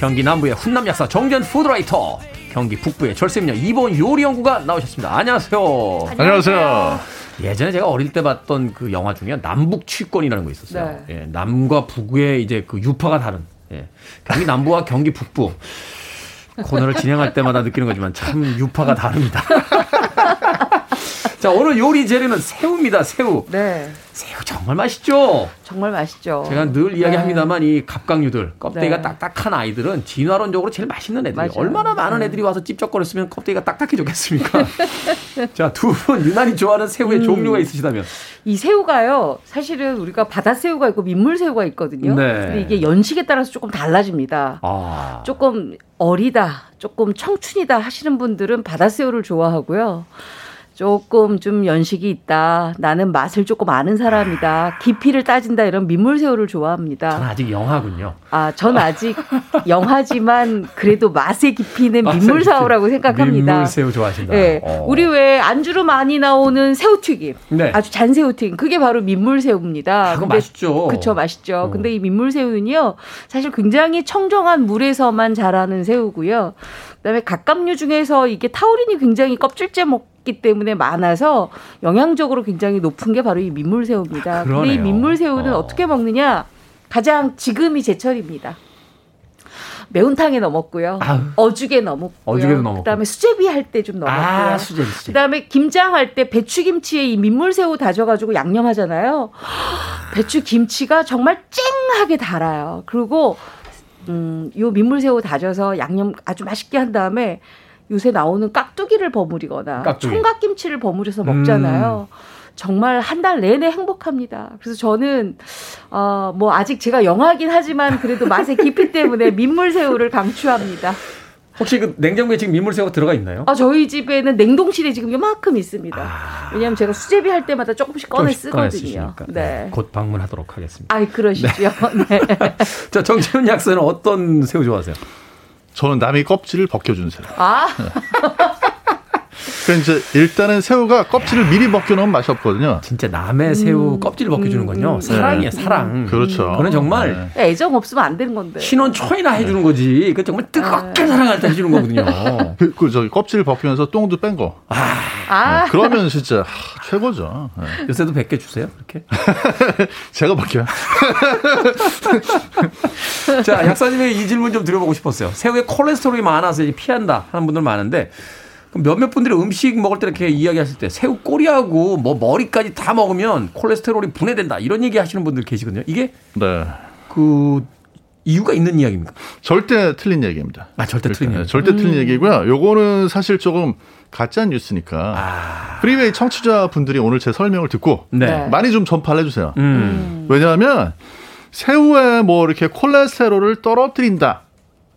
[SPEAKER 1] 경기 남부의 훈남 약사 정전 푸드라이터 경기 북부의 절세미녀 이번 요리연구가 나오셨습니다. 안녕하세요.
[SPEAKER 3] 안녕하세요.
[SPEAKER 1] 예전에 제가 어릴 때 봤던 그 영화 중에 남북 취권이라는 거 있었어요. 네. 예, 남과 북의 이제 그 유파가 다른 예, 경기 남부와 경기 북부 코너를 진행할 때마다 느끼는 거지만 참 유파가 다릅니다. *laughs* 자, 오늘 요리 재료는 새우입니다, 새우.
[SPEAKER 4] 네.
[SPEAKER 1] 새우 정말 맛있죠?
[SPEAKER 4] 정말 맛있죠.
[SPEAKER 1] 제가 늘 이야기합니다만 네. 이 갑각류들, 껍데기가 네. 딱딱한 아이들은 진화론적으로 제일 맛있는 애들이에요. 얼마나 많은 네. 애들이 와서 찝쩍거렸으면 껍데기가 딱딱해졌겠습니까? *laughs* 자, 두 분 유난히 좋아하는 새우의 음. 종류가 있으시다면?
[SPEAKER 4] 이 새우가요, 사실은 우리가 바다새우가 있고 민물새우가 있거든요. 네. 근데 이게 연식에 따라서 조금 달라집니다. 아. 조금 어리다, 조금 청춘이다 하시는 분들은 바다새우를 좋아하고요. 조금 좀 연식이 있다. 나는 맛을 조금 아는 사람이다. 깊이를 따진다. 이런 민물새우를 좋아합니다.
[SPEAKER 1] 전 아직 영하군요.
[SPEAKER 4] 아, 전 아직 *laughs* 영하지만 그래도 맛의 깊이는 민물새우라고 생각합니다.
[SPEAKER 1] 민물새우 좋아하신다.
[SPEAKER 4] 네. 어. 우리 왜 안주로 많이 나오는 새우튀김. 네. 아주 잔새우튀김. 그게 바로 민물새우입니다.
[SPEAKER 1] 아, 그거 맛있죠.
[SPEAKER 4] 그쵸, 맛있죠. 어. 근데 이 민물새우는요. 사실 굉장히 청정한 물에서만 자라는 새우고요. 그다음에 갑각류 중에서 이게 타우린이 굉장히 껍질째 먹 기 때문에 많아서 영양적으로 굉장히 높은 게 바로 이 민물새우입니다. 아, 근데 이 민물새우는 어. 어떻게 먹느냐? 가장 지금이 제철입니다. 매운탕에 넣어 먹고요. 어죽에 넣어 그다음에 수제비 할 때 좀 넣어 먹고요. 아, 수제비, 수제비. 그다음에 김장 할 때 배추김치에 이 민물새우 다져 가지고 양념하잖아요. 배추김치가 정말 쨍하게 달아요. 그리고 음, 요 민물새우 다져서 양념 아주 맛있게 한 다음에 요새 나오는 깍두기를 버무리거나 깍두기. 총각김치를 버무려서 먹잖아요. 음. 정말 한 달 내내 행복합니다. 그래서 저는 어 뭐 아직 제가 영하긴 하지만 그래도 맛의 깊이 때문에 *laughs* 민물새우를 강추합니다.
[SPEAKER 1] 혹시 그 냉장고에 지금 민물새우가 들어가 있나요?
[SPEAKER 4] 아 저희 집에는 냉동실에 지금 요만큼 있습니다. 아... 왜냐하면 제가 수제비 할 때마다 조금씩 꺼내 쓰거든요.
[SPEAKER 1] 네. 네. 곧 방문하도록 하겠습니다.
[SPEAKER 4] 아 그러시죠. 네. *laughs* 네. *laughs*
[SPEAKER 1] 자 정치훈 약사는 어떤 새우 좋아하세요?
[SPEAKER 3] 저는 남의 껍질을 벗겨준 새우. 아. *laughs* 네. 그러니까 이제 일단은 새우가 껍질을 미리 벗겨놓으면 맛이 없거든요.
[SPEAKER 1] 진짜 남의 새우 음. 껍질을 벗겨주는군요. 음. 사랑이에요, 사랑.
[SPEAKER 3] 음. 그렇죠.
[SPEAKER 1] 그건 정말
[SPEAKER 4] 네. 애정 없으면 안 되는 건데.
[SPEAKER 1] 신혼 초이나 해주는 거지. 그 정말 뜨겁게 네. 사랑할 때 해주는 거거든요. *laughs*
[SPEAKER 3] 그, 그 저기 껍질 벗기면서 똥도 뺀 거. 아. 아. 네, 그러면 진짜 하, 최고죠. 네.
[SPEAKER 1] 요새도 100개 주세요, 그렇게? *laughs*
[SPEAKER 3] 제가 벗겨요. *laughs*
[SPEAKER 1] 자, 약사님의 이 질문 좀 드려보고 싶었어요. 새우에 콜레스테롤이 많아서 피한다 하는 분들 많은데 몇몇 분들이 음식 먹을 때 이렇게 이야기하실 때 새우 꼬리하고 뭐 머리까지 다 먹으면 콜레스테롤이 분해된다 이런 얘기 하시는 분들 계시거든요. 이게 네. 그 이유가 있는 이야기입니까?
[SPEAKER 3] 절대 틀린 얘기입니다.
[SPEAKER 1] 아 절대 틀린
[SPEAKER 3] 얘기. 절대 음. 틀린 얘기고요. 요거는 사실 조금 가짜 뉴스니까 아. 프리웨이 청취자 분들이 오늘 제 설명을 듣고 네. 많이 좀 전파를 해주세요. 음. 왜냐하면 새우에 뭐 이렇게 콜레스테롤을 떨어뜨린다.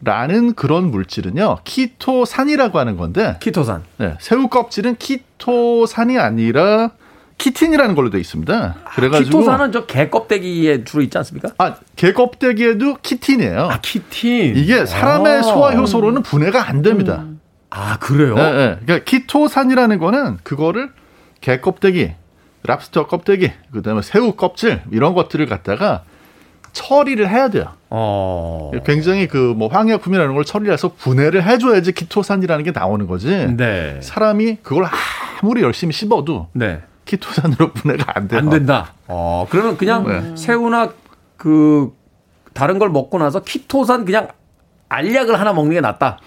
[SPEAKER 3] 라는 그런 물질은요 키토산이라고 하는 건데
[SPEAKER 1] 키토산
[SPEAKER 3] 네, 새우 껍질은 키토산이 아니라 키틴이라는 걸로 되어 있습니다.
[SPEAKER 1] 아, 그래가지고 키토산은 저 개 껍데기에 주로 있지 않습니까?
[SPEAKER 3] 아, 개 껍데기에도 키틴이에요.
[SPEAKER 1] 아, 키틴.
[SPEAKER 3] 이게 사람의 아. 소화 효소로는 분해가 안 됩니다. 음.
[SPEAKER 1] 아, 그래요?
[SPEAKER 3] 네, 네. 그러니까 키토산이라는 거는 그거를 개 껍데기, 랍스터 껍데기, 그다음에 새우 껍질 이런 것들을 갖다가 처리를 해야 돼요. 어. 굉장히 그 뭐 황약품이라는 걸 처리해서 분해를 해줘야지 키토산이라는 게 나오는 거지. 네. 사람이 그걸 아무리 열심히 씹어도 네. 키토산으로 *laughs* 분해가 안 돼요.
[SPEAKER 1] 안 된다. 어, 그러면 그냥 네. 새우나 그 다른 걸 먹고 나서 키토산 그냥 알약을 하나 먹는 게 낫다.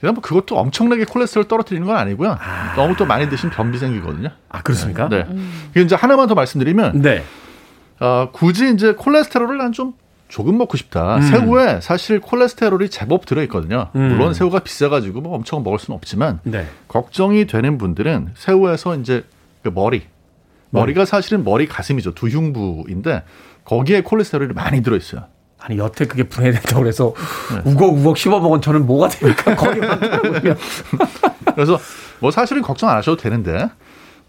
[SPEAKER 3] 그냥 뭐 그것도 엄청나게 콜레스테롤 떨어뜨리는 건 아니고요. 아. 너무 또 많이 드신 변비 생기거든요.
[SPEAKER 1] 아 그렇습니까?
[SPEAKER 3] 네. 음. 이제 하나만 더 말씀드리면, 네. 어, 굳이 이제 콜레스테롤을 난좀 조금 먹고 싶다. 음. 새우에 사실 콜레스테롤이 제법 들어있거든요. 음. 물론 새우가 비싸가지고 뭐 엄청 먹을 수는 없지만 네. 걱정이 되는 분들은 새우에서 이제 그 머리, 머리가 사실은 머리 가슴이죠. 두 흉부인데 거기에 콜레스테롤이 많이 들어있어요.
[SPEAKER 1] 아니 여태 그게 분해된다고 그래서 네. 우걱우걱 씹어먹은 저는 뭐가 됩니까? *laughs* 거기만
[SPEAKER 3] 그래서 뭐 사실은 걱정 안 하셔도 되는데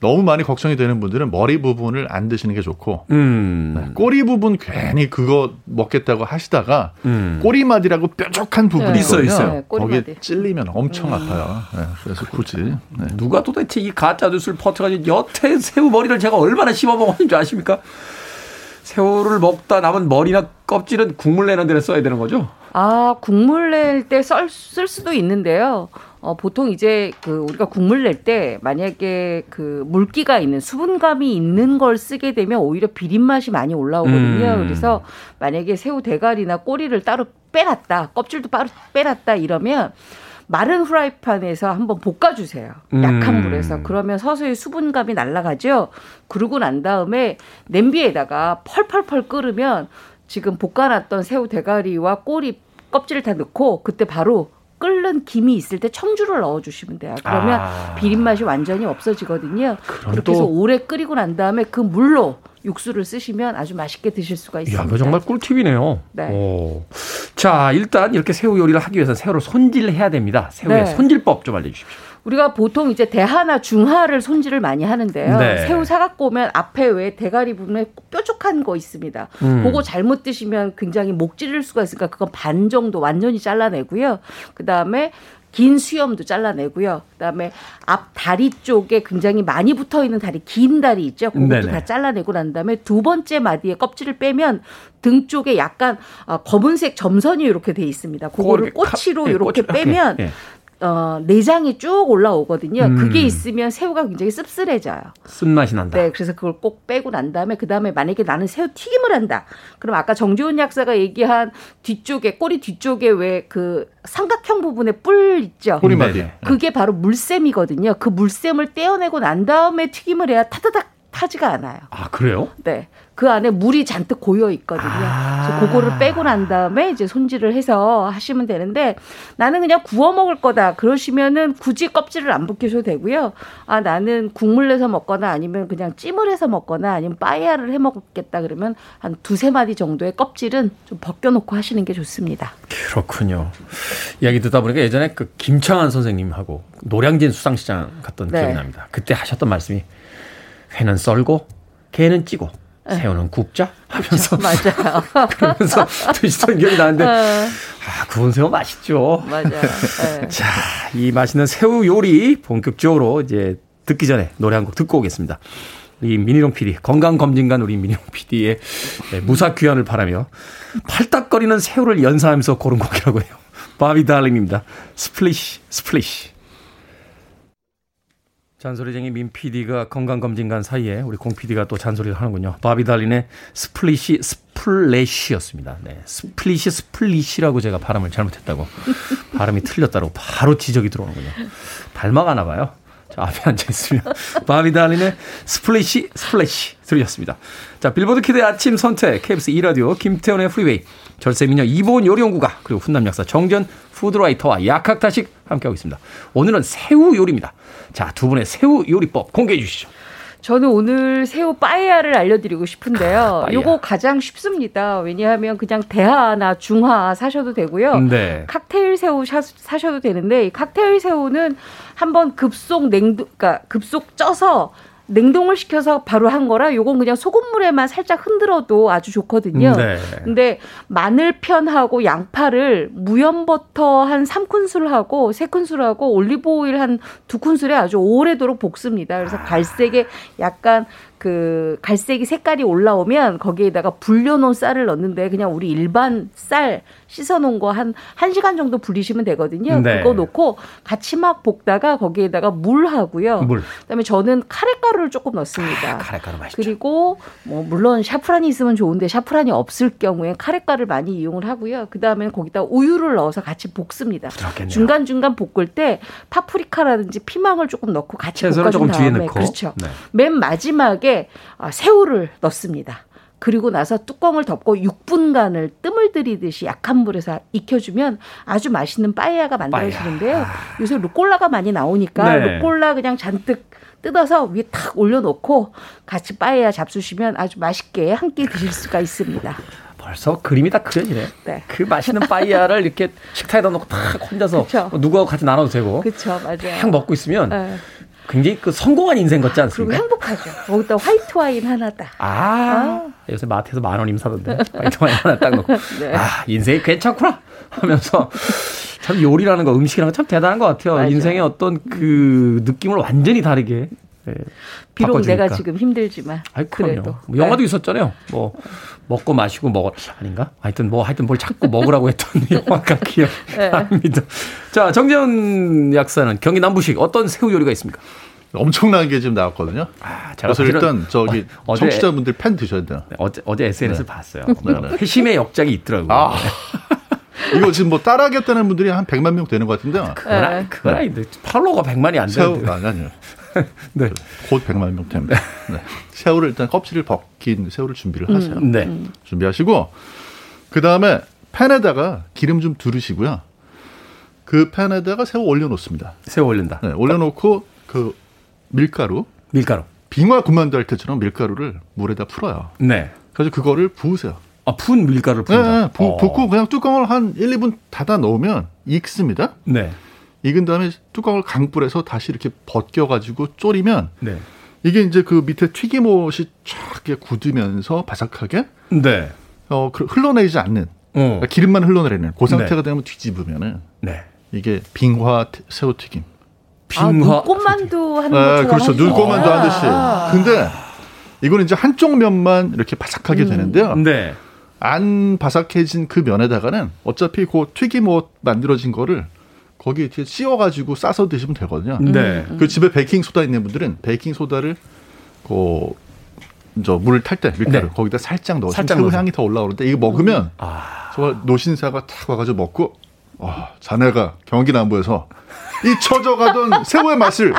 [SPEAKER 3] 너무 많이 걱정이 되는 분들은 머리 부분을 안 드시는 게 좋고 음. 네, 꼬리 부분 괜히 그거 먹겠다고 하시다가 음. 꼬리마디라고 뾰족한 부분이 네. 있어요. 있어요. 네, 거기에 찔리면 엄청 음. 아파요. 네, 그래서 굳이 네.
[SPEAKER 1] 누가 도대체 이 가짜 뉴스를 퍼트가지고 여태 새우 머리를 제가 얼마나 씹어 먹었는지 아십니까? 새우를 먹다 남은 머리나 껍질은 국물 내는 데를 써야 되는 거죠?
[SPEAKER 4] 아, 국물 낼 때 쓸 수도 있는데요. 어, 보통 이제 그 우리가 국물 낼 때 만약에 그 물기가 있는 수분감이 있는 걸 쓰게 되면 오히려 비린 맛이 많이 올라오거든요. 음. 그래서 만약에 새우 대가리나 꼬리를 따로 빼놨다, 껍질도 따로 빼놨다 이러면 마른 후라이팬에서 한번 볶아주세요. 약한 음. 불에서. 그러면 서서히 수분감이 날아가죠. 그러고 난 다음에 냄비에다가 펄펄펄 끓으면 지금 볶아놨던 새우 대가리와 꼬리 껍질을 다 넣고 그때 바로 끓는 김이 있을 때 청주를 넣어주시면 돼요. 그러면 아. 비린 맛이 완전히 없어지거든요. 그렇게 해서 오래 끓이고 난 다음에 그 물로 육수를 쓰시면 아주 맛있게 드실 수가 있습니다.
[SPEAKER 1] 야, 그 정말 꿀팁이네요. 네. 오. 자, 일단 이렇게 새우 요리를 하기 위해서 새우를 손질해야 됩니다. 새우의 네. 손질법 좀 알려주십시오.
[SPEAKER 4] 우리가 보통 이제 대하나 중하를 손질을 많이 하는데요. 네. 새우 사갖고 오면 앞에 왜 대가리 부분에 뾰족한 거 있습니다. 음. 그거 잘못 드시면 굉장히 목 찌를 수가 있으니까 그건 반 정도 완전히 잘라내고요. 그 다음에 긴 수염도 잘라내고요. 그다음에 앞 다리 쪽에 굉장히 많이 붙어 있는 다리, 긴 다리 있죠. 그것도 네네. 다 잘라내고 난 다음에 두 번째 마디에 껍질을 빼면 등 쪽에 약간 어, 검은색 점선이 이렇게 돼 있습니다. 그거를 꼬치로 이렇게 예, 빼면 예. 어, 내장이 쭉 올라오거든요. 음. 그게 있으면 새우가 굉장히 씁쓸해져요.
[SPEAKER 1] 쓴맛이 난다.
[SPEAKER 4] 네, 그래서 그걸 꼭 빼고 난 다음에 그 다음에 만약에 나는 새우 튀김을 한다. 그럼 아까 정지훈 약사가 얘기한 뒤쪽에 꼬리 뒤쪽에 왜 그 삼각형 부분에 뿔 있죠.
[SPEAKER 3] 꼬리마디. 네.
[SPEAKER 4] 그게 바로 물샘이거든요. 그 물샘을 떼어내고 난 다음에 튀김을 해야 타다닥 타지가 않아요.
[SPEAKER 1] 아 그래요?
[SPEAKER 4] 네. 그 안에 물이 잔뜩 고여 있거든요. 아. 그래서 그거를 빼고 난 다음에 이제 손질을 해서 하시면 되는데 나는 그냥 구워 먹을 거다. 그러시면은 굳이 껍질을 안 벗기셔도 되고요. 아 나는 국물 내서 먹거나 아니면 그냥 찜을 해서 먹거나 아니면 빠이야를 해 먹겠다 그러면 한 두세 마디 정도의 껍질은 좀 벗겨놓고 하시는 게 좋습니다.
[SPEAKER 1] 그렇군요. 이야기 듣다 보니까 예전에 그 김창환 선생님하고 노량진 수상시장 갔던 네. 기억이 납니다. 그때 하셨던 말씀이 회는 썰고 개는 찌고 네. 새우는 굽자 하면서 *laughs*
[SPEAKER 4] 맞아요. *laughs*
[SPEAKER 1] 그러면서 드시던 기억이 나는데 어. 아 구운 새우 맛있죠.
[SPEAKER 4] 맞아요. 네. *laughs*
[SPEAKER 1] 자, 이 맛있는 새우 요리 본격적으로 이제 듣기 전에 노래 한 곡 듣고 오겠습니다. 이 미니롱 PD 건강 검진관 우리 미니롱 PD의 네, 무사 귀환을 바라며 팔딱거리는 새우를 연상하면서 고른 곡이라고 해요. Bobby Darin입니다. Splish Splash. 잔소리쟁이 민 PD가 건강검진관 사이에 우리 공 PD가 또 잔소리를 하는군요. Bobby Darin의 Splish Splash였습니다. 네. Splish Splish라고 제가 발음을 잘못했다고. 발음이 틀렸다고 바로 지적이 들어오는군요. 닮아가나 봐요. 자, 앞에 *laughs* 앉아있으면. 바비 다린의 Splish Splash 들으셨습니다. 자, 빌보드 키드의 아침 선택, KBS 2라디오, 김태훈의 프리웨이, 절세미녀 이보은 요리연구가, 그리고 훈남 약사 정전 food writer와 약학다식 함께하고 있습니다. 오늘은 새우 요리입니다. 자, 두 분의 새우 요리법 공개해 주시죠.
[SPEAKER 4] 저는 오늘 새우 빠에야를 알려드리고 싶은데요. 아, 요거 가장 쉽습니다. 왜냐하면 그냥 대하나 중하 사셔도 되고요. 네. 칵테일 새우 사셔도 되는데 이 칵테일 새우는 한번 급속 냉동, 그러니까 급속 쪄서 냉동을 시켜서 바로 한 거라 요건 그냥 소금물에만 살짝 흔들어도 아주 좋거든요. 네. 근데 마늘 편하고 양파를 무염 버터 한 3큰술하고 3큰술하고 올리브 오일 한 2큰술에 아주 오래도록 볶습니다. 그래서 갈색에 약간 그 갈색이 색깔이 올라오면 거기에다가 불려놓은 쌀을 넣는데 그냥 우리 일반 쌀 씻어놓은 거 한 1시간 정도 불리시면 되거든요. 네. 그거 넣고 같이 막 볶다가 거기에다가 물하고요. 물. 그다음에 저는 카레가루를 조금 넣습니다. 아,
[SPEAKER 1] 카레가루 맛있죠.
[SPEAKER 4] 그리고 뭐 물론 샤프란이 있으면 좋은데 샤프란이 없을 경우에 카레가루를 많이 이용을 하고요. 그다음에 거기다 우유를 넣어서 같이 볶습니다. 중간중간 볶을 때 파프리카라든지 피망을 조금 넣고 같이 볶아준 다음에 그렇죠. 네. 맨 마지막에 아, 새우를 넣습니다. 그리고 나서 뚜껑을 덮고 6분간을 뜸을 들이듯이 약한 불에서 익혀주면 아주 맛있는 빠에야가 만들어지는데요. 빠에야. 요새 루꼴라가 많이 나오니까 네. 루꼴라 그냥 잔뜩 뜯어서 위에 탁 올려놓고 같이 빠에야 잡수시면 아주 맛있게 한 끼 드실 수가 있습니다.
[SPEAKER 1] 벌써 그림이 다 그려지네. 네. 그 맛있는 빠이야를 이렇게 식탁에다 놓고 탁 혼자서 뭐 누구하고 같이 나눠도 되고.
[SPEAKER 4] 그렇죠, 맞아요.
[SPEAKER 1] 딱 먹고 있으면 네. 굉장히 그 성공한 인생 같지 않습니까?
[SPEAKER 4] 그리고 행복하죠. 거기다 화이트 와인 하나다.
[SPEAKER 1] 아, 아. 요새 마트에서 만 원이면 사던데 화이트 와인 하나 딱 넣고 *laughs* 네. 아 인생이 괜찮구나 하면서 참 요리라는 거 음식이라는 거 참 대단한 것 같아요. 맞아. 인생의 어떤 그 느낌을 완전히 다르게 네,
[SPEAKER 4] 비록 바꿔주니까. 내가 지금 힘들지만
[SPEAKER 1] 아이, 그래도 뭐 영화도 네. 있었잖아요. 뭐 먹고 마시고 먹어 아닌가? 하여튼 뭐 하여튼 뭘 찾고 먹으라고 했던 *laughs* 영화가 *laughs* 기억납니다. 네. 자 정재훈 약사는 경기 남부식 어떤 새우 요리가 있습니까?
[SPEAKER 3] 엄청난 게 지금 나왔거든요. 아, 그래서 일단 저기 어, 청취자분들 팬 드셔야 돼요.
[SPEAKER 1] 네, 어제 어제 SNS를 네. 봤어요. 네, 네. 회심의 역작이 있더라고요. 아. *laughs*
[SPEAKER 3] 이거 지금 뭐 따라하겠다는 분들이 한 100만 명 되는 것 같은데요.
[SPEAKER 1] 그건, 네. 그건 아닌데 팔로워가 100만이 안 되는데.
[SPEAKER 3] 아니, 아니요. *laughs* 네. 곧 100만 명 됩니다. 네. 새우를 일단 껍질을 벗긴 새우를 준비를 음. 하세요. 음, 네. 준비하시고 그 다음에 팬에다가 기름 좀 두르시고요. 그 팬에다가 새우 올려놓습니다.
[SPEAKER 1] 새우 올린다.
[SPEAKER 3] 네, 올려놓고 그 밀가루,
[SPEAKER 1] 밀가루,
[SPEAKER 3] 빙화 군만두 할 때처럼 밀가루를 물에다 풀어요. 네. 그래서 그거를 부으세요.
[SPEAKER 1] 아, 푼 밀가루를 푼다. 네, 네.
[SPEAKER 3] 부, 어. 붓고 그냥 뚜껑을 한 1, 2분 닫아 놓으면 익습니다. 네. 익은 다음에 뚜껑을 강불에서 다시 이렇게 벗겨가지고 졸이면 네. 이게 이제 그 밑에 튀김옷이 쫙 굳으면서 바삭하게 네. 어, 그 흘러내리지 않는 어. 그러니까 기름만 흘러내리는 그 상태가 네. 되면 뒤집으면은 네. 이게 빙화 새우 튀김.
[SPEAKER 4] 빙화 아, 눈꽃만두 하는 네, 것처럼
[SPEAKER 3] 그렇죠. 눈꽃만두 하듯이. 아. 근데 이거는 이제 한쪽 면만 이렇게 바삭하게 음. 되는데요. 네. 안 바삭해진 그 면에다가는 어차피 그 튀김옷 만들어진 거를 거기에 이렇게 씌워가지고 싸서 드시면 되거든요. 네. 그 집에 베이킹 소다 있는 분들은 베이킹 소다를 그 저 물을 탈 때 밀가루 네. 거기다 살짝 넣어서 새우 향이 더 올라오는데 이거 먹으면 아. 정말 노신사가 탁 와가지고 먹고 와 자네가 경기 남부에서 이 처져가던 *laughs* 새우의 맛을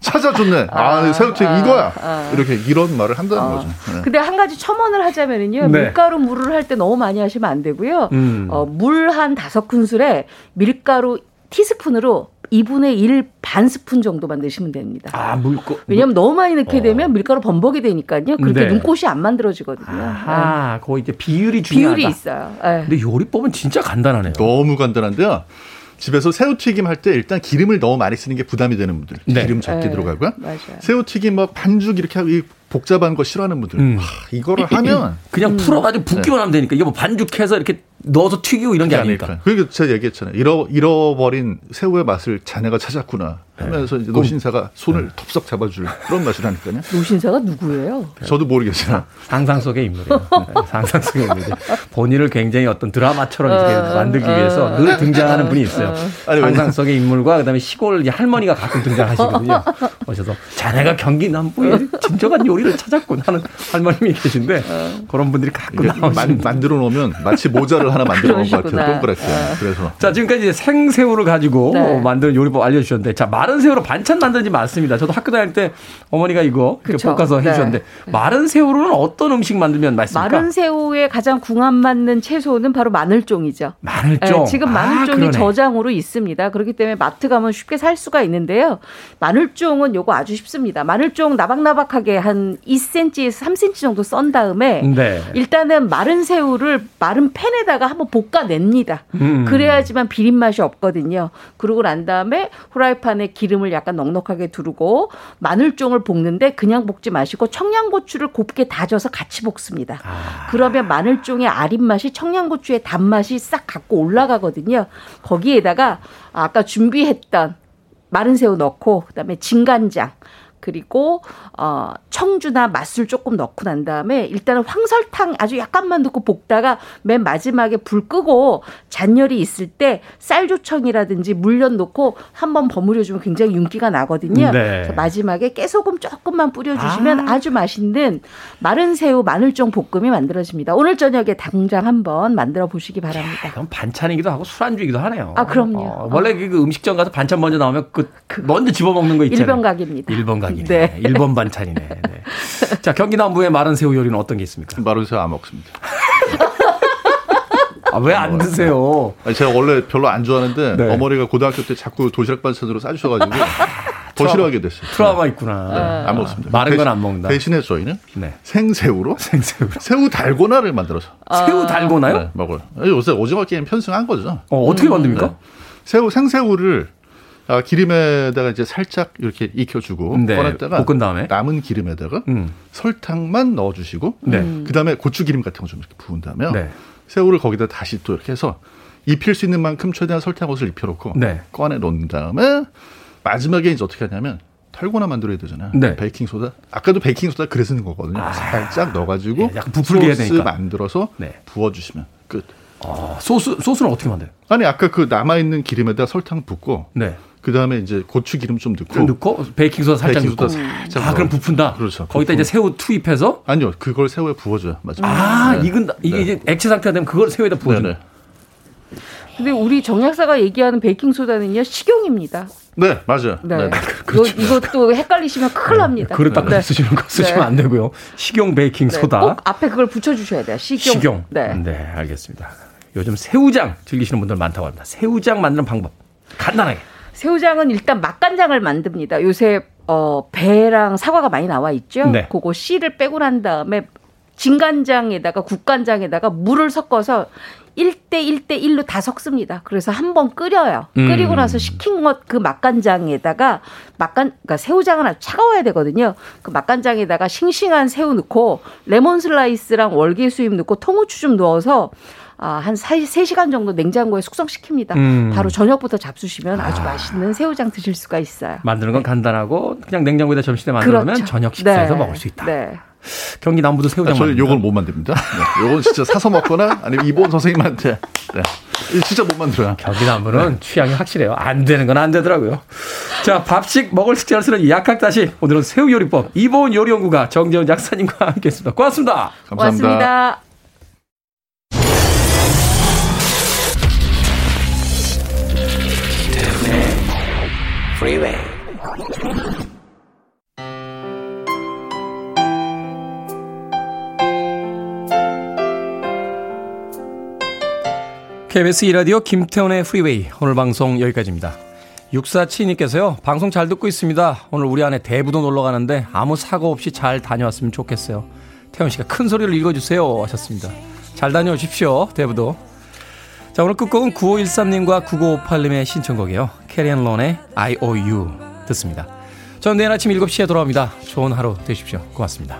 [SPEAKER 3] 찾아줬네. 아, 아 새우튀김 아, 이거야. 아. 이렇게 이런 말을 한다는 아. 거죠.
[SPEAKER 4] 네. 근데 한 가지 첨언을 하자면은요. 네. 밀가루 물을 할 때 너무 많이 하시면 안 되고요. 음. 어, 물 한 다섯 큰술에 밀가루 티스푼으로 2분의 1 반 스푼 정도만 넣으시면 됩니다.
[SPEAKER 1] 아, 물고.
[SPEAKER 4] 왜냐하면 너무 많이 넣게 어. 되면 밀가루 범벅이 되니까요. 그렇게 네. 눈꽃이 안 만들어지거든요.
[SPEAKER 1] 아, 네. 거기 이제 비율이 중요하다.
[SPEAKER 4] 비율이 있어요. 네.
[SPEAKER 1] 근데 요리법은 진짜 간단하네요.
[SPEAKER 3] 너무 간단한데요. 집에서 새우튀김 할 때 일단 기름을 너무 많이 쓰는 게 부담이 되는 분들. 네. 기름 적게 네. 들어가고요. 맞아요. 새우튀김 막 반죽 이렇게 하고 복잡한 거 싫어하는 분들. 음. 하, 이거를 하면 *laughs*
[SPEAKER 1] 그냥 음. 풀어가지고 붓기만 네. 하면 되니까 이게 뭐 반죽해서 이렇게 넣어서 튀기고 이런 게 아니니까.
[SPEAKER 3] 그러니까 제가 얘기했잖아요. 잃어, 잃어버린 새우의 맛을 자네가 찾았구나. 하면서 이제 노신사가 손을 네. 톱썩 잡아줄 그런 맛이라니까요. *laughs*
[SPEAKER 4] 노신사가 누구예요?
[SPEAKER 3] 저도 모르겠어요. *laughs*
[SPEAKER 1] 상상 속의 인물이에요. 네, 상상 속의 인물이 본인을 굉장히 어떤 드라마처럼 이렇게 어, 만들기 위해서 어. 늘 등장하는 분이 있어요. 아니, 상상 속의 인물과 그다음에 시골 할머니가 가끔 등장하시거든요. 오셔서 자네가 경기 남부에 진정한 요리 를 찾았군 하는 할머님이 계신데 어. 그런 분들이 가끔 나오시는
[SPEAKER 3] 만들어 놓으면 마치 모자를 하나 만들어 놓은 것 같아요. 동그랗게. 그래서
[SPEAKER 1] 자 지금까지 생새우를 가지고 네. 만든 요리법 알려주셨는데 자 마른 새우로 반찬 만들지 맞습니다. 저도 학교 다닐 때 어머니가 이거 볶아서 네. 해주셨는데 마른 새우로는 어떤 음식 만들면 맛있을까?
[SPEAKER 4] 마른 새우에 가장 궁합 맞는 채소는 바로 마늘종이죠.
[SPEAKER 1] 마늘종. 네,
[SPEAKER 4] 지금 아, 마늘종이 아, 저장으로 있습니다. 그렇기 때문에 마트 가면 쉽게 살 수가 있는데요. 마늘종은 요거 아주 쉽습니다. 마늘종 나박나박하게 한 2cm에서 3cm 정도 썬 다음에 네. 일단은 마른 새우를 마른 팬에다가 한번 볶아냅니다. 음. 그래야지만 비린 맛이 없거든요. 그러고 난 다음에 후라이팬에 기름을 약간 넉넉하게 두르고 마늘종을 볶는데 그냥 볶지 마시고 청양고추를 곱게 다져서 같이 볶습니다. 아. 그러면 마늘종의 아린 맛이 청양고추의 단맛이 싹 갖고 올라가거든요. 거기에다가 아까 준비했던 마른 새우 넣고 그다음에 진간장 그리고 어 청주나 맛술 조금 넣고 난 다음에 일단은 황설탕 아주 약간만 넣고 볶다가 맨 마지막에 불 끄고 잔열이 있을 때 쌀조청이라든지 물엿 넣고 한번 버무려 주면 굉장히 윤기가 나거든요. 네. 그래서 마지막에 깨소금 조금만 뿌려 주시면 아. 주 맛있는 마른 새우 마늘종 볶음이 만들어집니다. 오늘 저녁에 당장 한번 만들어 보시기 바랍니다.
[SPEAKER 1] 그럼 반찬이기도 하고 술안주이기도 하네요.
[SPEAKER 4] 아, 그럼요.
[SPEAKER 1] 어, 원래 그 음식점 가서 반찬 먼저 나오면 그, 그 먼저 집어 먹는 거 있잖아요.
[SPEAKER 4] 일번각입니다.
[SPEAKER 1] 일번각 반찬이네. 네. 일본 반찬이네. 네. 자, 경기 남부의 마른 새우 요리는 어떤 게 있습니까?
[SPEAKER 3] 마른 새우 안 먹습니다.
[SPEAKER 1] 아, 왜 안 드세요?
[SPEAKER 3] 아니, 제가 원래 별로 안 좋아하는데 네. 어머니가 고등학교 때 자꾸 도시락 반찬으로 싸주셔가지고 *laughs* 더 싫어하게 됐어요.
[SPEAKER 1] 트라우마 있구나.
[SPEAKER 3] 네, 안 먹습니다.
[SPEAKER 1] 마른 건 안 먹는다.
[SPEAKER 3] 대신에 저희는 네. 생새우로
[SPEAKER 1] 생새우
[SPEAKER 3] 새우 달고나를 만들어서
[SPEAKER 1] 아. 새우 달고나요? 네,
[SPEAKER 3] 먹어요. 요새 오징어 게임 편승한 거죠.
[SPEAKER 1] 어, 어떻게 만듭니까? 네.
[SPEAKER 3] 새우 생새우를 아, 기름에다가 이제 살짝 이렇게 익혀주고 네. 꺼냈다가
[SPEAKER 1] 볶은 다음에
[SPEAKER 3] 남은 기름에다가 음. 설탕만 넣어주시고 네. 그다음에 고추 기름 같은 거 좀 이렇게 부은 다음에 네. 새우를 거기다 다시 또 이렇게 해서 입힐 수 있는 만큼 최대한 설탕 옷을 입혀놓고 네. 꺼내 놓은 다음에 마지막에 이제 어떻게 하냐면 털고나 만들어야 되잖아요. 네. 베이킹 소다. 아까도 베이킹 소다 그래 쓰는 거거든요. 아. 살짝 넣어가지고 네, 약간 부풀게 소스 되니까. 만들어서 네. 부어주시면 끝.
[SPEAKER 1] 아, 소스 소스는 어떻게 만들어요?
[SPEAKER 3] 아니 아까 그 남아 있는 기름에다 설탕 붓고 네. 그 다음에 이제 고추 기름 좀 넣고
[SPEAKER 1] 넣고 베이킹 소다 살짝 베이킹 소다 넣고 살짝 아 그럼 부푼다.
[SPEAKER 3] 그렇죠.
[SPEAKER 1] 거기다 이제 새우 투입해서
[SPEAKER 3] 아니요 그걸 새우에 부어줘요. 맞아.
[SPEAKER 1] 아 네. 익은 이게 네. 이제 액체 상태가 되면 그걸 새우에다 부어줘. 네네.
[SPEAKER 4] 근데 우리 정약사가 얘기하는 베이킹 소다는요 식용입니다.
[SPEAKER 3] 네, 맞아요. 네. 네. *laughs*
[SPEAKER 4] 그렇죠. 이것도 헷갈리시면 큰일 네. 납니다.
[SPEAKER 1] 그릇 닦아 네. 쓰시는 거 쓰시면 네. 안 되고요. 식용 베이킹 네. 소다.
[SPEAKER 4] 꼭 앞에 그걸 붙여 주셔야 돼요. 식용.
[SPEAKER 1] 식용. 네. 네, 알겠습니다. 요즘 새우장 즐기시는 분들 많다고 합니다. 새우장 만드는 방법 간단하게.
[SPEAKER 4] 새우장은 일단 맛간장을 만듭니다. 요새 어, 배랑 사과가 많이 나와 있죠. 네. 그거 씨를 빼고 난 다음에 진간장에다가 국간장에다가 물을 섞어서 1대 1대 1로 다 섞습니다. 그래서 한 번 끓여요. 음. 끓이고 나서 식힌 것 그 맛간장에다가 맛간 그러니까 새우장은 아주 차가워야 되거든요. 그 맛간장에다가 싱싱한 새우 넣고 레몬 슬라이스랑 월계 수잎 넣고 통후추 좀 넣어서 아, 한 3시간 정도 냉장고에 숙성시킵니다. 음. 바로 저녁부터 잡수시면 아주 아. 맛있는 새우장 드실 수가 있어요.
[SPEAKER 1] 만드는 건 네. 간단하고 그냥 냉장고에다 점심때 만들면 그렇죠. 저녁 식사에서 네. 먹을 수 있다. 네. 경기 남부도 새우장. 아,
[SPEAKER 3] 저는 요걸 못 만듭니다. 네. 요건 진짜 사서 먹거나 아니면 이본 선생님한테. 네. 진짜 못 만들어요.
[SPEAKER 1] 경기 남부는 네. 취향이 확실해요. 안 되는 건 안 되더라고요. 자, 밥식 먹을 식재를 쓰는 약학다시 오늘은 새우 요리법 이보은 요리연구가 정재훈 작사님과 함께했습니다. 고맙습니다.
[SPEAKER 3] 감사합니다.
[SPEAKER 4] 고맙습니다.
[SPEAKER 1] Freeway. KBS 이라디오 김태훈의 프리웨이 오늘 방송 여기까지입니다. 6472님께서요. 방송 잘 듣고 있습니다. 오늘 우리 안에 대부도 놀러 가는데 아무 사고 없이 잘 다녀왔으면 좋겠어요. 태훈 씨가 큰 소리를 읽어주세요 하셨습니다. 잘 다녀오십시오. 대부도. 자, 오늘 끝곡은 9513님과 9958님의 신청곡이에요. 캐리 앤 론의 IOU 듣습니다. 저는 내일 아침 7시에 돌아옵니다. 좋은 하루 되십시오. 고맙습니다.